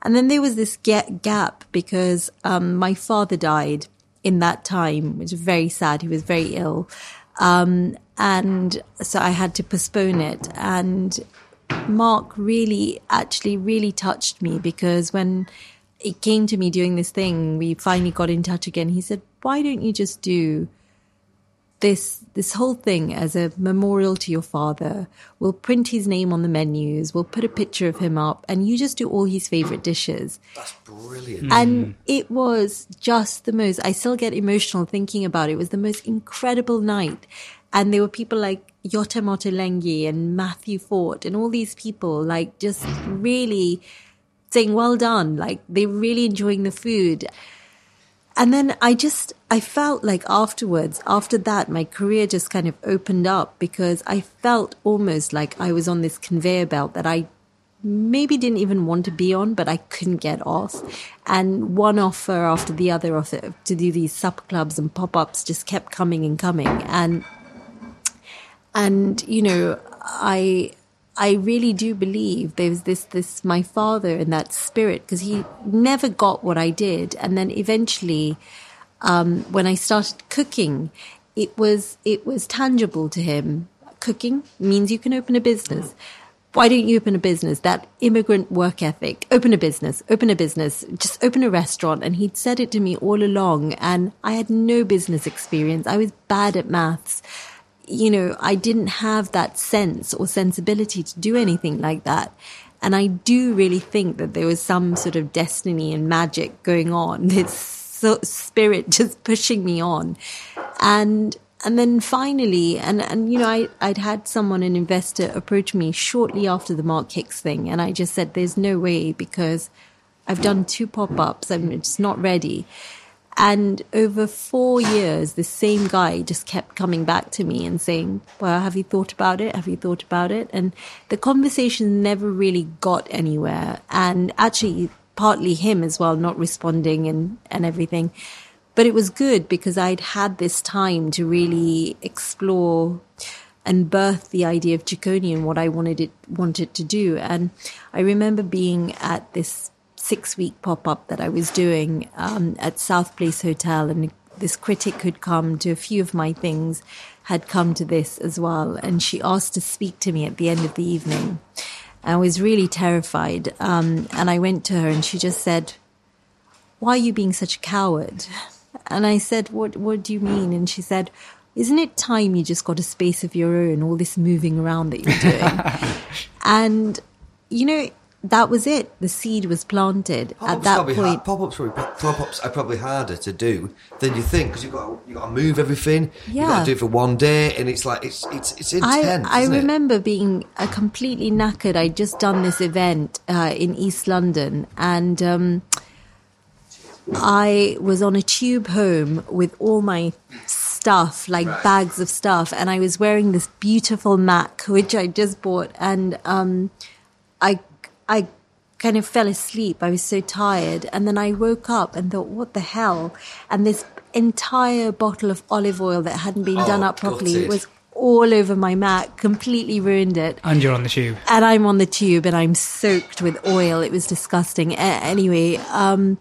Speaker 3: And then there was this ga- gap because um, my father died in that time, which was very sad. He was very ill. Um, and so I had to postpone it. And Mark really, actually, really touched me because when it came to me doing this thing, we finally got in touch again. He said, Why don't you just do this this whole thing as a memorial to your father. We'll print his name on the menus. We'll put a picture of him up, and you just do all his favorite dishes.
Speaker 2: That's brilliant. Hmm.
Speaker 3: And it was just the most. I still get emotional thinking about it. It was the most incredible night, and there were people like Yotam Ottolenghi and Matthew Fort and all these people, like just really saying well done. Like they're really enjoying the food. and then I just, I felt like afterwards, after that, my career just kind of opened up because I felt almost like I was on this conveyor belt that I maybe didn't even want to be on, but I couldn't get off. And one offer after the other offer to do these supper clubs and pop ups just kept coming and coming. And, and, you know, I, I really do believe there was this, this, my father and that spirit, because he never got what I did. And then eventually, um, when I started cooking, it was, it was tangible to him. Cooking means you can open a business. Why don't you open a business? That immigrant work ethic. Open a business, open a business, just open a restaurant. And he'd said it to me all along. And I had no business experience. I was bad at maths you know, I didn't have that sense or sensibility to do anything like that. And I do really think that there was some sort of destiny and magic going on. This spirit just pushing me on. And, and then finally, and, and, you know, I, I'd had someone, an investor approach me shortly after the Mark Hix thing. And I just said, there's no way because I've done two pop ups. I'm just not ready. And over four years, the same guy just kept coming back to me and saying, Well, have you thought about it? Have you thought about it? And the conversation never really got anywhere. And actually, partly him as well, not responding and, and everything. But it was good because I'd had this time to really explore and birth the idea of Jikoni and what I wanted it wanted to do. And I remember being at this six week pop up that I was doing um, at South Place Hotel, and this critic who'd come to a few of my things had come to this as well, and she asked to speak to me at the end of the evening. I was really terrified, um, and I went to her, and she just said, "Why are you being such a coward?" And I said, "What? What do you mean?" And she said. Isn't it time you just got a space of your own, all this moving around that you're doing? and, you know, that was it. The seed was planted
Speaker 2: Pop-ups
Speaker 3: at that point.
Speaker 2: hard- pop-ups, probably, pop-ups are probably harder to do than you think because you've got you got to move everything. You've got
Speaker 3: Yeah.
Speaker 2: to do it for one day, and it's like it's it's it's intense.
Speaker 3: I, I
Speaker 2: isn't it?
Speaker 3: remember being uh, completely knackered. I'd just done this event uh, in East London, and um, I was on a tube home with all my stuff, like bags of stuff, and I was wearing this beautiful Mac, which I just bought, and um, I I kind of fell asleep. I was so tired, and then I woke up and thought, "What the hell?" And this entire bottle of olive oil that hadn't been done
Speaker 2: Oh,
Speaker 3: up properly was all over my mat, completely ruined it.
Speaker 1: And you're on the tube.
Speaker 3: And I'm on the tube and I'm soaked with oil. It was disgusting. Anyway, um,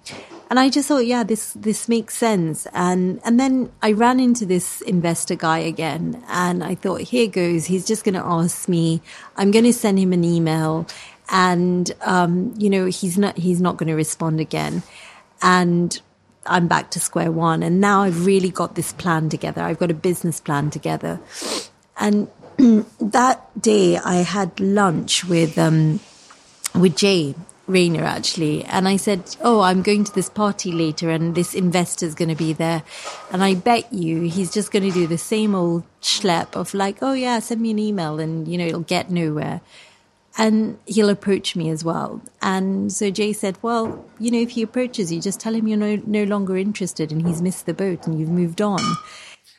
Speaker 3: and I just thought, yeah, this this makes sense. And and then I ran into this investor guy again, and I thought, here goes. He's just going to ask me. I'm going to send him an email, and um, you know, he's not he's not going to respond again. And I'm back to square one. And now I've really got this plan together. I've got a business plan together. And that day I had lunch with, um, with Jay Rayner actually. And I said, Oh, I'm going to this party later and this investor's going to be there. And I bet you he's just going to do the same old schlep of like, Oh yeah, send me an email and, you know, it'll get nowhere and he'll approach me as well. And so Jay said, "Well, you know, if he approaches you, just tell him you're no, no longer interested and he's missed the boat and you've moved on."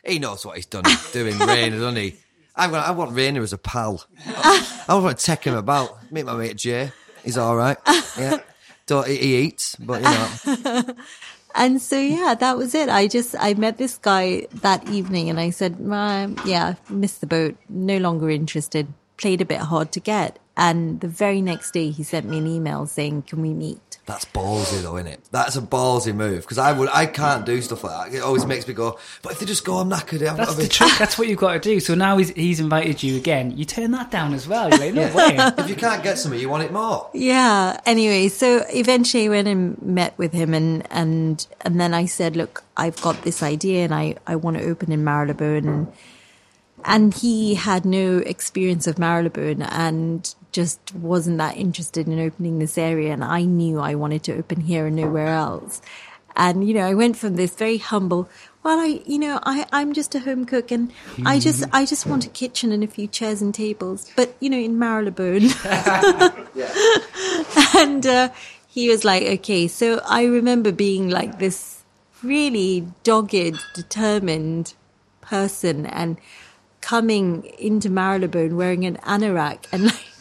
Speaker 2: He knows what he's done doing Rayner, doesn't he? I want, I want Rayner as a pal. I, I want to take him about. Meet my mate Jay. He's all right. Yeah. Don't, he, eats, but you know.
Speaker 3: And so yeah, that was it. I just I met this guy that evening and I said, "Man, "Yeah, missed the boat. No longer interested. Played a bit hard to get." And the very next day, he sent me an email saying, "Can we meet?"
Speaker 2: That's ballsy though, isn't it? That's a ballsy move because I would, I can't do stuff like that. It always makes me go. But if they just go, I'm knackered. I'm
Speaker 1: That's
Speaker 2: not
Speaker 1: the trick. That's what you've got to do. So now he's, he's invited you again. You turn that down as well. You're like, no way.
Speaker 2: If you can't get something, you want it more.
Speaker 3: Yeah. Anyway, so eventually I went and met with him and, and, and then I said, look, I've got this idea and I, I want to open in Marylebone and, and he had no experience of Marylebone and just wasn't that interested in opening this area. And I knew I wanted to open here and nowhere else. And, you know, I went from this very humble, well, I, you know, I, I'm just a home cook and I just, I just want a kitchen and a few chairs and tables, but, you know, in Marylebone. and, uh, he was like, okay. So I remember being like this really dogged, determined person and coming into Marylebone wearing an anorak and like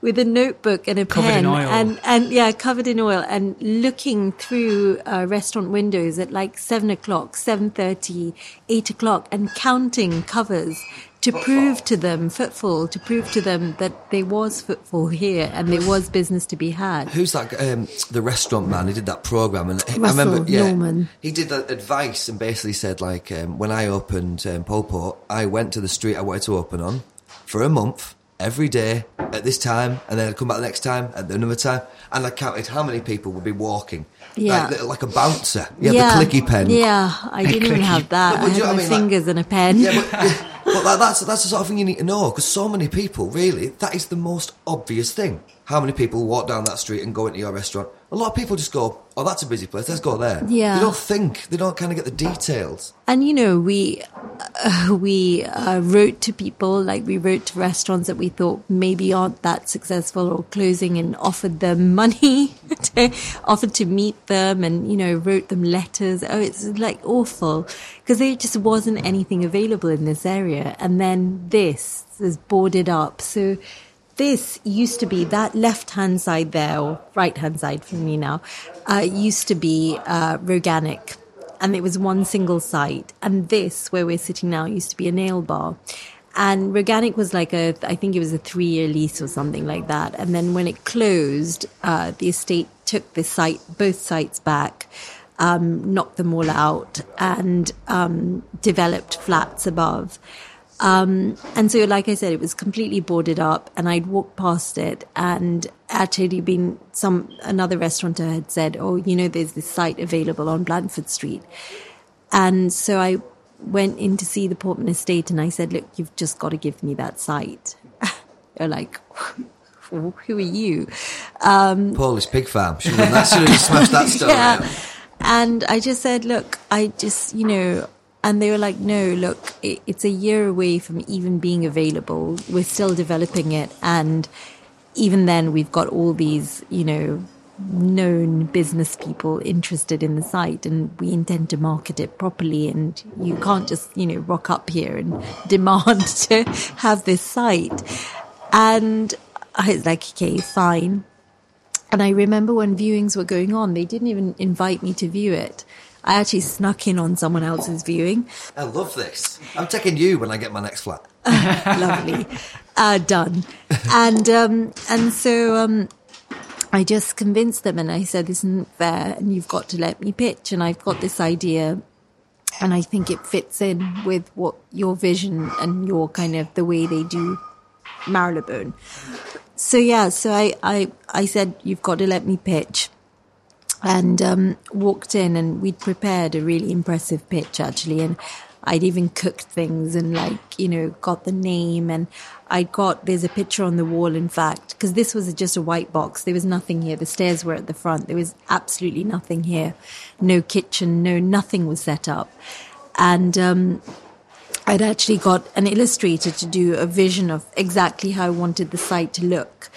Speaker 3: with a notebook and a
Speaker 1: Covered
Speaker 3: pen
Speaker 1: in oil.
Speaker 3: and and yeah covered in oil and looking through uh, restaurant windows at like seven o'clock seven thirty eight o'clock and counting covers to prove to them footfall to prove to them that there was footfall here and there was business to be had
Speaker 2: Who's that? Um, the restaurant man. He did that program, and I remember. Yeah,
Speaker 3: Norman.
Speaker 2: he did that advice and basically said like, um, when I opened um, Polpo, I went to the street I wanted to open on for a month every day at this time, and then I'd come back the next time at another time, and I counted how many people would be walking.
Speaker 3: Yeah.
Speaker 2: like, like a bouncer. You had the clicky pen.
Speaker 3: yeah I didn't even have that I
Speaker 2: but do
Speaker 3: had my
Speaker 2: I mean? Like-
Speaker 3: fingers and a pen
Speaker 2: Yeah, but, yeah, but like, that's that's the sort of thing you need to know because so many people really that is the most obvious thing. How many people walk down that street and go into your restaurant? A lot of people just go, "Oh, that's a busy place. Let's go there."
Speaker 3: Yeah.
Speaker 2: they don't think. They don't kind of get the details.
Speaker 3: And you know, we uh, we uh, wrote to people, like we wrote to restaurants that we thought maybe aren't that successful or closing, and offered them money, to, offered to meet them, and you know, wrote them letters. Oh, it's like awful because there just wasn't anything available in this area, and then this is boarded up. So this used to be that left hand side there, or right hand side for me now, uh, used to be uh, Roganic. And it was one single site. And this, where we're sitting now, used to be a nail bar. And Roganic was like a, I think it was a three year lease or something like that. And then when it closed, uh, the estate took the site, both sites back, um, knocked them all out, and um, developed flats above. Um, and so, like I said, it was completely boarded up, and I'd walked past it, and actually, been some another restaurateur had said, "Oh, you know, there's this site available on Blandford Street," and so I went in to see the Portman Estate, and I said, "Look, you've just got to give me that site." They're like, "Who are you?"
Speaker 2: Polish pig farm. Should have, that should have smashed that story.
Speaker 3: yeah.
Speaker 2: out.
Speaker 3: And I just said, look, I just, you know, and they were like, no, look, it, it's a year away from even being available. We're still developing it. And even then, we've got all these, you know, known business people interested in the site and we intend to market it properly and you can't just you know rock up here and demand to have this site and i was like okay fine and I remember when viewings were going on, they didn't even invite me to view it. I actually snuck in on someone else's viewing.
Speaker 2: I love this. I'm taking you when I get my next flat.
Speaker 3: Lovely. Uh, done. And, um, and so, um, I just convinced them and I said, this isn't fair and you've got to let me pitch. And I've got this idea and I think it fits in with what your vision and your kind of the way they do Marylebone. So yeah, so I, I, I said, you've got to let me pitch. And um, walked in and we'd prepared a really impressive pitch actually. And I'd even cooked things and like, you know, got the name and I got, there's a picture on the wall in fact, because this was just a white box. There was nothing here. The stairs were at the front. There was absolutely nothing here. No kitchen, no, nothing was set up. And, um, I'd actually got an illustrator to do a vision of exactly how I wanted the site to look.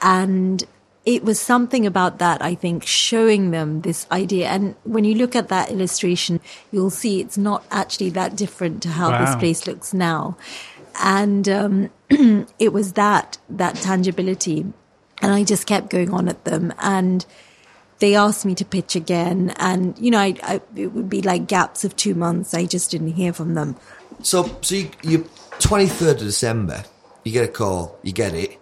Speaker 3: And it was something about that, I think, showing them this idea. And when you look at that illustration, you'll see it's not actually that different to how this place looks now. And um, it was that, that tangibility. And I just kept going on at them. And they asked me to pitch again. And, you know, I, I, it would be like gaps of two months. I just didn't hear from them.
Speaker 2: So, so you, you 23rd of December, you get a call, you get it.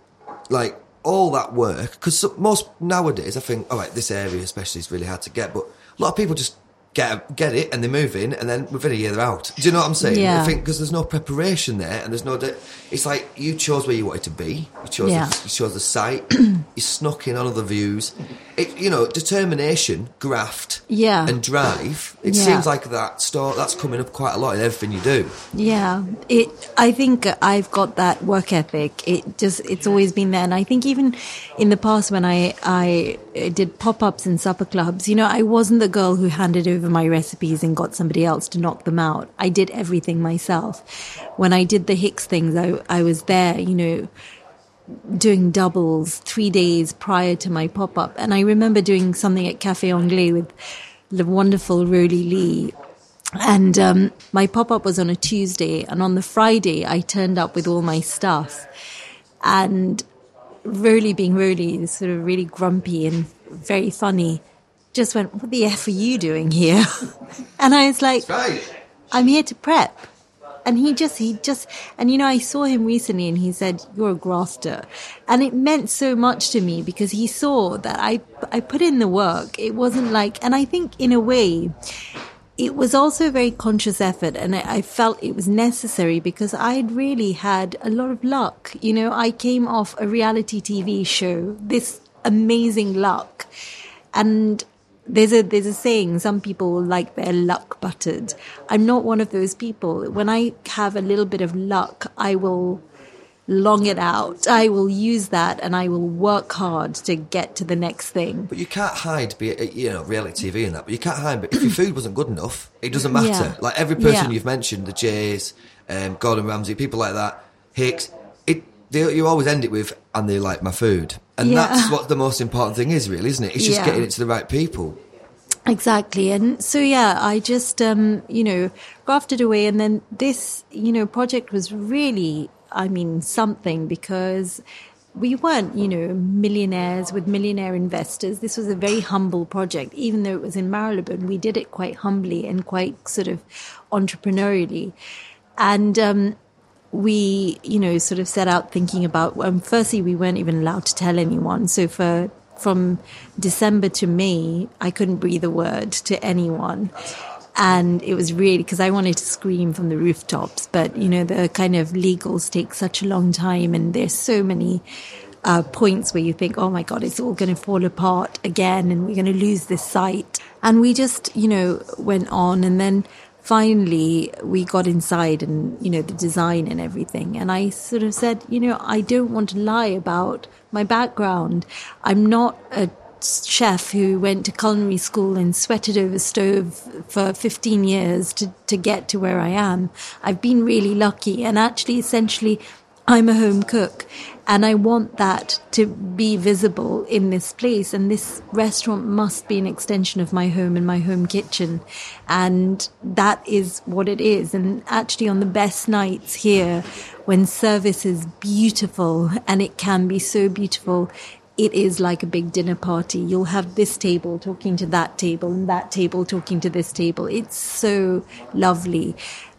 Speaker 2: Like, all that work, because most nowadays, I think, all right, this area especially is really hard to get, but a lot of people just get get it and they move in, and then within a year they're out. Do you know what I'm saying?
Speaker 3: Yeah.
Speaker 2: I think because there's no preparation there, and there's no. De- it's like you chose where you wanted to be. You chose.
Speaker 3: Yeah.
Speaker 2: The, you chose the site. you snuck in on other views. It, you know, determination, graft,
Speaker 3: Yeah.
Speaker 2: and drive. It
Speaker 3: Yeah.
Speaker 2: seems like that. Store that's coming up quite a lot in everything you do.
Speaker 3: Yeah, it. I think I've got that work ethic. It just it's always been there, and I think even in the past when I I did pop ups and supper clubs, you know, I wasn't the girl who handed over my recipes and got somebody else to knock them out. I did everything myself. When I did the Hix things, I I was there, you know, doing doubles three days prior to my pop up. And I remember doing something at Cafe Anglais with the wonderful Rowley Leigh. And um, my pop up was on a Tuesday, and on the Friday, I turned up with all my stuff. And Rowley, being Rowley, sort of really grumpy and very funny, just went, What the F are you doing here? and I was like, I'm here to prep. And he just, he just, and you know, I saw him recently and he said, you're a grafter. And it meant so much to me because he saw that I, I put in the work. It wasn't like, and I think in a way, it was also a very conscious effort and I, felt it was necessary because I had really had a lot of luck. You know, I came off a reality TV show, this amazing luck. And there's a there's a saying some people like their luck buttered i'm not one of those people when i have a little bit of luck i will long it out i will use that and i will work hard to get to the next thing
Speaker 2: But you can't hide, be it, you know, reality TV and that. But you can't hide. But if your food wasn't good enough, it doesn't matter.
Speaker 3: Yeah.
Speaker 2: Like every person
Speaker 3: Yeah.
Speaker 2: you've mentioned, the Jays, um, Gordon Ramsay, people like that, Hix. It they, you always end it with, and they like my food, and
Speaker 3: Yeah.
Speaker 2: that's what the most important thing is, really, isn't it? It's just
Speaker 3: Yeah.
Speaker 2: getting it to the right people.
Speaker 3: Exactly. And so, yeah, I just, um, you know, grafted away. And then this, you know, project was really, I mean, something because we weren't, you know, millionaires with millionaire investors. This was a very humble project. Even though it was in Marylebone, we did it quite humbly and quite sort of entrepreneurially. And, um, we, you know, sort of set out thinking about. Um, firstly, we weren't even allowed to tell anyone. So for from December to May, I couldn't breathe a word to anyone, and it was really because I wanted to scream from the rooftops. But you know, the kind of legals take such a long time, and there's so many. Uh, points where you think, oh my God, it's all going to fall apart again and we're going to lose this site. And we just, you know, went on and then finally we got inside and you know the design and everything. And i sort of said you know i don't want to lie about my background. I'm not a chef who went to culinary school and sweated over stove for 15 years to, to get to where i am. I've been really lucky. And actually essentially I'm a home cook and I want that to be visible in this place. And this restaurant must be an extension of my home and my home kitchen. And that is what it is. And actually on the best nights here, when service is beautiful and it can be so beautiful, it is like a big dinner party. You'll have this table talking to that table and that table talking to this table. It's so lovely.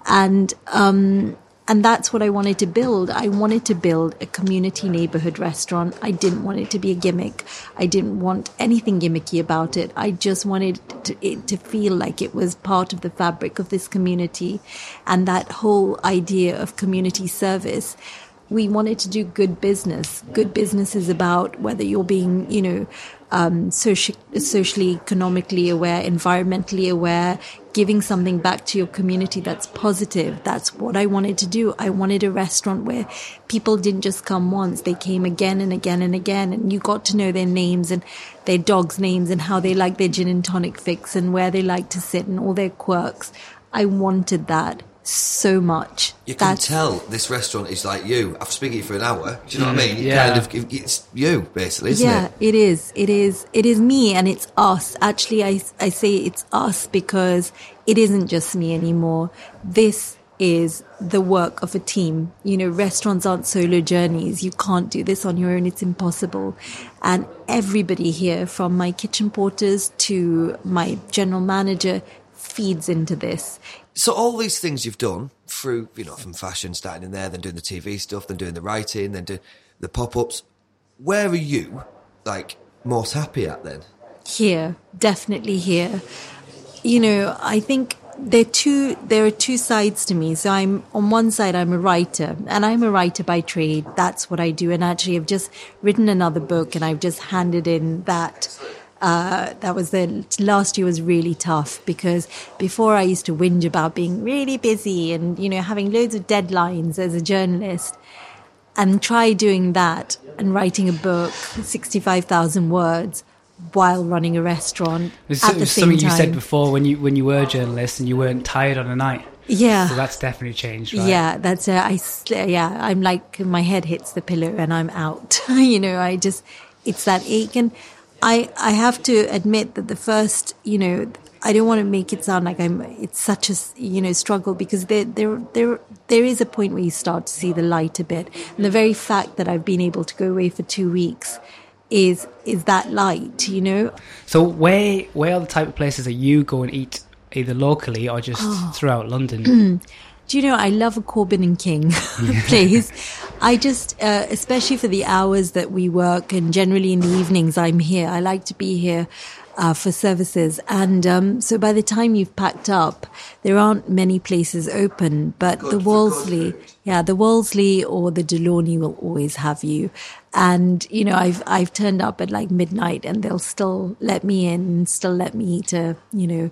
Speaker 3: And, um, and that's what I wanted to build. I wanted to build a community neighborhood restaurant. I didn't want it to be a gimmick. I didn't want anything gimmicky about it. I just wanted to, it to feel like it was part of the fabric of this community. And that whole idea of community service we wanted to do good business. Good business is about whether you're being, you know, um, soci- socially, economically aware, environmentally aware, giving something back to your community that's positive. That's what I wanted to do. I wanted a restaurant where people didn't just come once, they came again and again and again, and you got to know their names and their dogs' names and how they like their gin and tonic fix and where they like to sit and all their quirks. I wanted that so much.
Speaker 2: You can
Speaker 3: That's-
Speaker 2: tell this restaurant is like you. I've spoken to you for an hour. Do you know what I mm, mean?
Speaker 1: Yeah.
Speaker 2: Kind of, it's you basically, isn't
Speaker 3: yeah,
Speaker 2: it?
Speaker 3: it is. It is. It is me and it's us. Actually, I, I say it's us because it isn't just me anymore. This is the work of a team. You know, restaurants aren't solo journeys. You can't do this on your own. It's impossible. And everybody here, from my kitchen porters to my general manager, feeds into this.
Speaker 2: So all these things you've done through, you know, from fashion, starting in there, then doing the TV stuff, then doing the writing, then doing the pop-ups. Where are you, like, most happy at then?
Speaker 3: here definitely here you know i think there are two there are two sides to me so i'm on one side i'm a writer and i'm a writer by trade that's what i do and actually i've just written another book and i've just handed in that uh, that was the last year was really tough because before I used to whinge about being really busy and you know having loads of deadlines as a journalist and try doing that and writing a book 65,000 words while running a restaurant
Speaker 1: It's
Speaker 3: at the same
Speaker 1: something
Speaker 3: time.
Speaker 1: you said before when you when you were a journalist and you weren't tired on a night.
Speaker 3: Yeah.
Speaker 1: So that's definitely changed, right?
Speaker 3: Yeah, that's uh, I. Yeah, I'm like my head hits the pillow and I'm out. you know, I just it's that ache, and I I have to admit that the first, you know, I don't want to make it sound like I'm. It's such a you know struggle because there there there there is a point where you start to see the light a bit, and the very fact that I've been able to go away for two weeks is is that light, you know.
Speaker 1: So where where are the type of places that you go and eat either locally or just
Speaker 3: Oh.
Speaker 1: throughout London?
Speaker 3: Do you know I love a Corbin and King place. I just, uh, especially for the hours that we work, and generally in the evenings, I'm here. I like to be here uh, for services, and um, so by the time you've packed up, there aren't many places open. But the Wolseley, yeah, the Wolseley or the Delaunay will always have you. And you know, I've I've turned up at like midnight, and they'll still let me in, still let me eat a, you know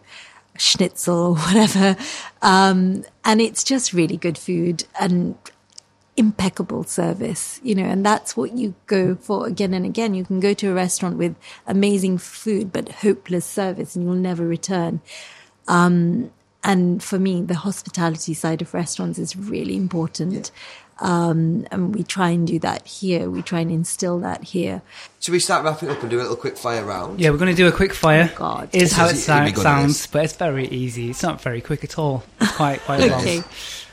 Speaker 3: schnitzel or whatever. Um, and it's just really good food and impeccable service, you know, and that's what you go for again and again. You can go to a restaurant with amazing food, but hopeless service and you'll never return. Um, and for me, the hospitality side of restaurants is really important. Um, and we try and do that here. We try and instill that here.
Speaker 2: Should we start wrapping up and do a little quick fire round?
Speaker 1: Yeah, we're going to do a quick fire.
Speaker 3: Oh, God.
Speaker 1: Is how it
Speaker 2: This is-
Speaker 1: sou-
Speaker 2: it'd be good at
Speaker 1: sounds, but it's very easy. It's not very quick at all. It's quite quite
Speaker 3: Okay.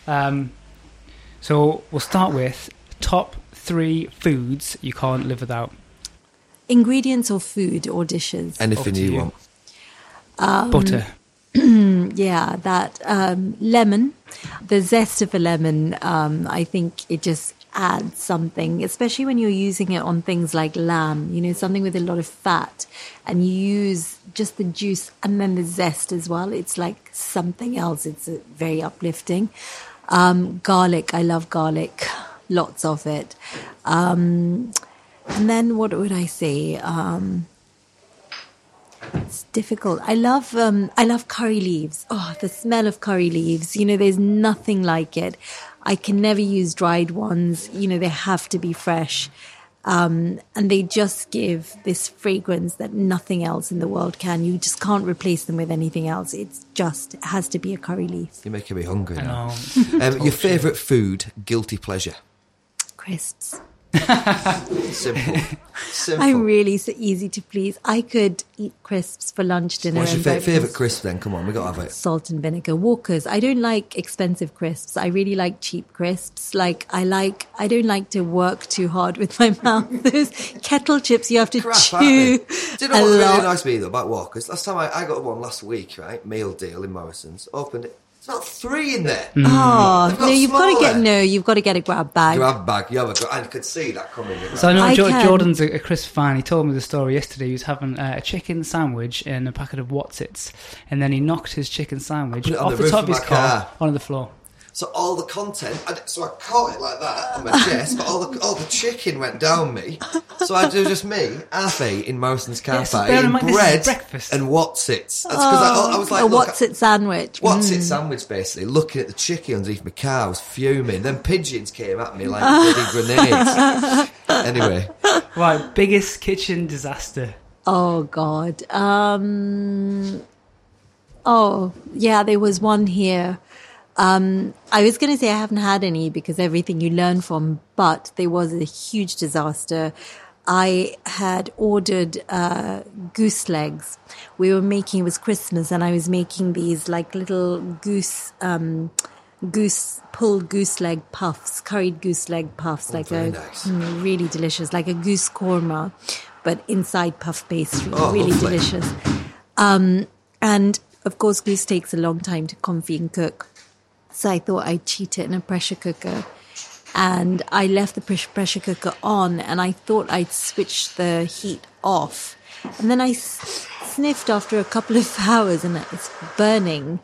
Speaker 1: long. Um, so we'll start with top three foods you can't live without.
Speaker 3: Ingredients or food or dishes?
Speaker 2: Anything you,
Speaker 1: you.
Speaker 2: want.
Speaker 3: Um,
Speaker 1: Butter.
Speaker 3: Yeah, that um, lemon, the zest of a lemon, um, I think it just adds something, especially when you're using it on things like lamb, you know, something with a lot of fat, and you use just the juice and then the zest as well. It's like something else. It's uh, very uplifting. Um, garlic, I love garlic, lots of it. Um, and then what would I say? Um, it's difficult. I love um, I love curry leaves. Oh, the smell of curry leaves. You know, there's nothing like it. I can never use dried ones. You know, they have to be fresh. Um, and they just give this fragrance that nothing else in the world can. You just can't replace them with anything else. It's just it has to be a curry leaf.
Speaker 2: You're making me hungry now.
Speaker 1: Um,
Speaker 2: Um, your favourite food, guilty pleasure?
Speaker 3: Crisps.
Speaker 2: Simple. Simple.
Speaker 3: I'm really so easy to please. I could eat crisps for lunch, dinner,
Speaker 2: What's your fa- favourite crisp then? Come on, we got to have it.
Speaker 3: salt and vinegar walkers i don't like expensive crisps i really like cheap crisps like i like i don't like to work too hard with my mouth those kettle chips you have to
Speaker 2: Crap,
Speaker 3: chew?
Speaker 2: Do you know
Speaker 3: a
Speaker 2: what really
Speaker 3: lot.
Speaker 2: annoys me though about Walkers? Last time I, I got one last week, right? Meal deal in Morrison's. Opened it. There's not three in there.
Speaker 3: oh no you've got to get no you've got to get a grab bag
Speaker 2: Grab bag. You have a gra- I could see that coming.
Speaker 1: So I know
Speaker 3: I
Speaker 1: jo- Jordan's a, a crisp fan. He told me the story yesterday. He was having uh, a chicken sandwich and a packet of Wotsits, and then he knocked his chicken sandwich
Speaker 2: Put it on
Speaker 1: off
Speaker 2: the
Speaker 1: the, top
Speaker 2: of
Speaker 1: of his car,
Speaker 2: car.
Speaker 1: onto the floor.
Speaker 2: So all the content, I, so I caught it like that on my chest, but all the all the chicken went down me. So I do just me, half eight in Morrison's car
Speaker 1: Yeah, so in
Speaker 2: eating
Speaker 1: mind
Speaker 2: bread
Speaker 1: breakfast.
Speaker 2: and Wotsits. That's because I, I was like,
Speaker 3: a
Speaker 2: look,
Speaker 3: what's it sandwich
Speaker 2: What's
Speaker 3: Mm.
Speaker 2: it sandwich basically? Looking at the chicken underneath my car, I was fuming. Then pigeons came at me like bloody grenades. anyway,
Speaker 1: Right, biggest kitchen disaster.
Speaker 3: Oh God. Um Oh, yeah, there was one here. Um I was going to say I haven't had any because everything you learn from, but there was a huge disaster. I had ordered uh goose legs. We were making it was Christmas and I was making these like little goose um goose pulled goose leg puffs, curried goose leg puffs, like
Speaker 2: very
Speaker 3: a
Speaker 2: nice.
Speaker 3: mm, really delicious, like a goose korma, but inside puff pastry,
Speaker 2: Oh,
Speaker 3: really
Speaker 2: lovely.
Speaker 3: delicious. Um, and of course, goose takes a long time to confit and cook, so I thought I'd cheat it in a pressure cooker. And I left the pressure cooker on, and I thought I'd switch the heat off. And then I sniffed after a couple of hours, and it's burning.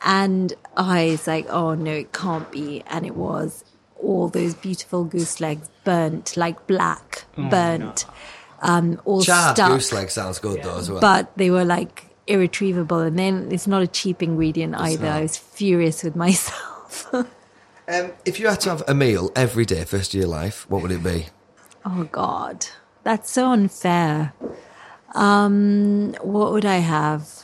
Speaker 3: And I was like, "Oh no, it can't be!" And it was all those beautiful goose legs burnt, like black, burnt, um, all
Speaker 2: charred
Speaker 3: stuck
Speaker 2: goose leg sounds good though as well.
Speaker 3: but they were like irretrievable. And then it's not a cheap ingredient either.
Speaker 2: not.
Speaker 3: I was furious with myself.
Speaker 2: um, if you had to have a meal every day first of your life, what would it be?
Speaker 3: oh God, that's so unfair. Um, what would I have?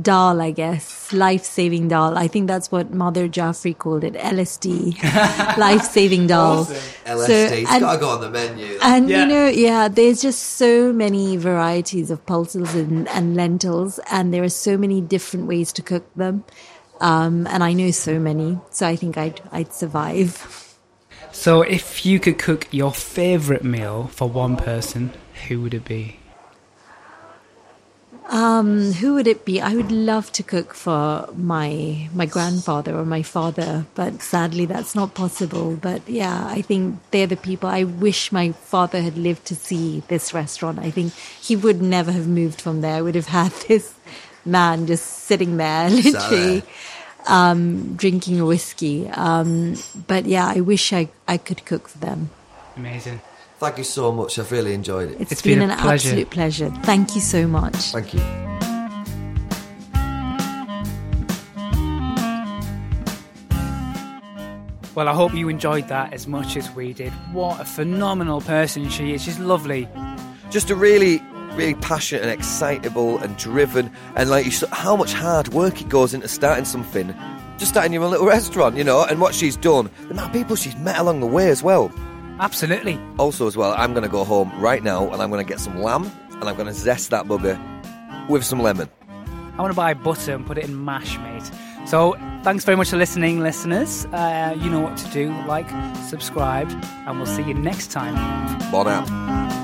Speaker 3: Dal, I guess, life saving dal. I think that's what Madhur Jaffrey called it, LSD, life saving dal.
Speaker 2: LSD,
Speaker 3: So-
Speaker 2: it's
Speaker 3: and-
Speaker 2: got to go on the menu.
Speaker 3: And
Speaker 1: Yeah.
Speaker 3: you know, yeah, there's just so many varieties of pulses and, and lentils, and there are so many different ways to cook them. Um, and I know so many, so I think I'd I'd survive.
Speaker 1: So, if you could cook your favourite meal for one person, who would it be?
Speaker 3: Um, who would it be? I would love to cook for my my grandfather or my father, but sadly that's not possible. But yeah, I think they're the people. I wish my father had lived to see this restaurant. I think he would never have moved from there. I would have had this man just sitting there, literally. Um, drinking a whiskey. Um, but yeah, I wish I, I could cook for them.
Speaker 1: Amazing.
Speaker 2: Thank you so much. I've really enjoyed it.
Speaker 3: It's
Speaker 1: It's
Speaker 3: been,
Speaker 1: been
Speaker 3: an
Speaker 1: pleasure.
Speaker 3: absolute pleasure. Thank you so much.
Speaker 2: Thank you.
Speaker 1: Well, I hope you enjoyed that as much as we did. What a phenomenal person she is. She's lovely.
Speaker 2: Just a really, really passionate and excitable and driven, and like you how much hard work it goes into starting something. Just starting your own little restaurant, you know, and what she's done, the amount of people she's met along the way as well.
Speaker 1: Absolutely.
Speaker 2: Also, as well, I'm going to go home right now and I'm going to get some lamb and I'm going to zest that bugger with some lemon.
Speaker 1: I want to buy butter and put it in mash, mate. So, thanks very much for listening, listeners. Uh, you know what to do. Like, subscribe, and we'll see you next time.
Speaker 2: Bon app.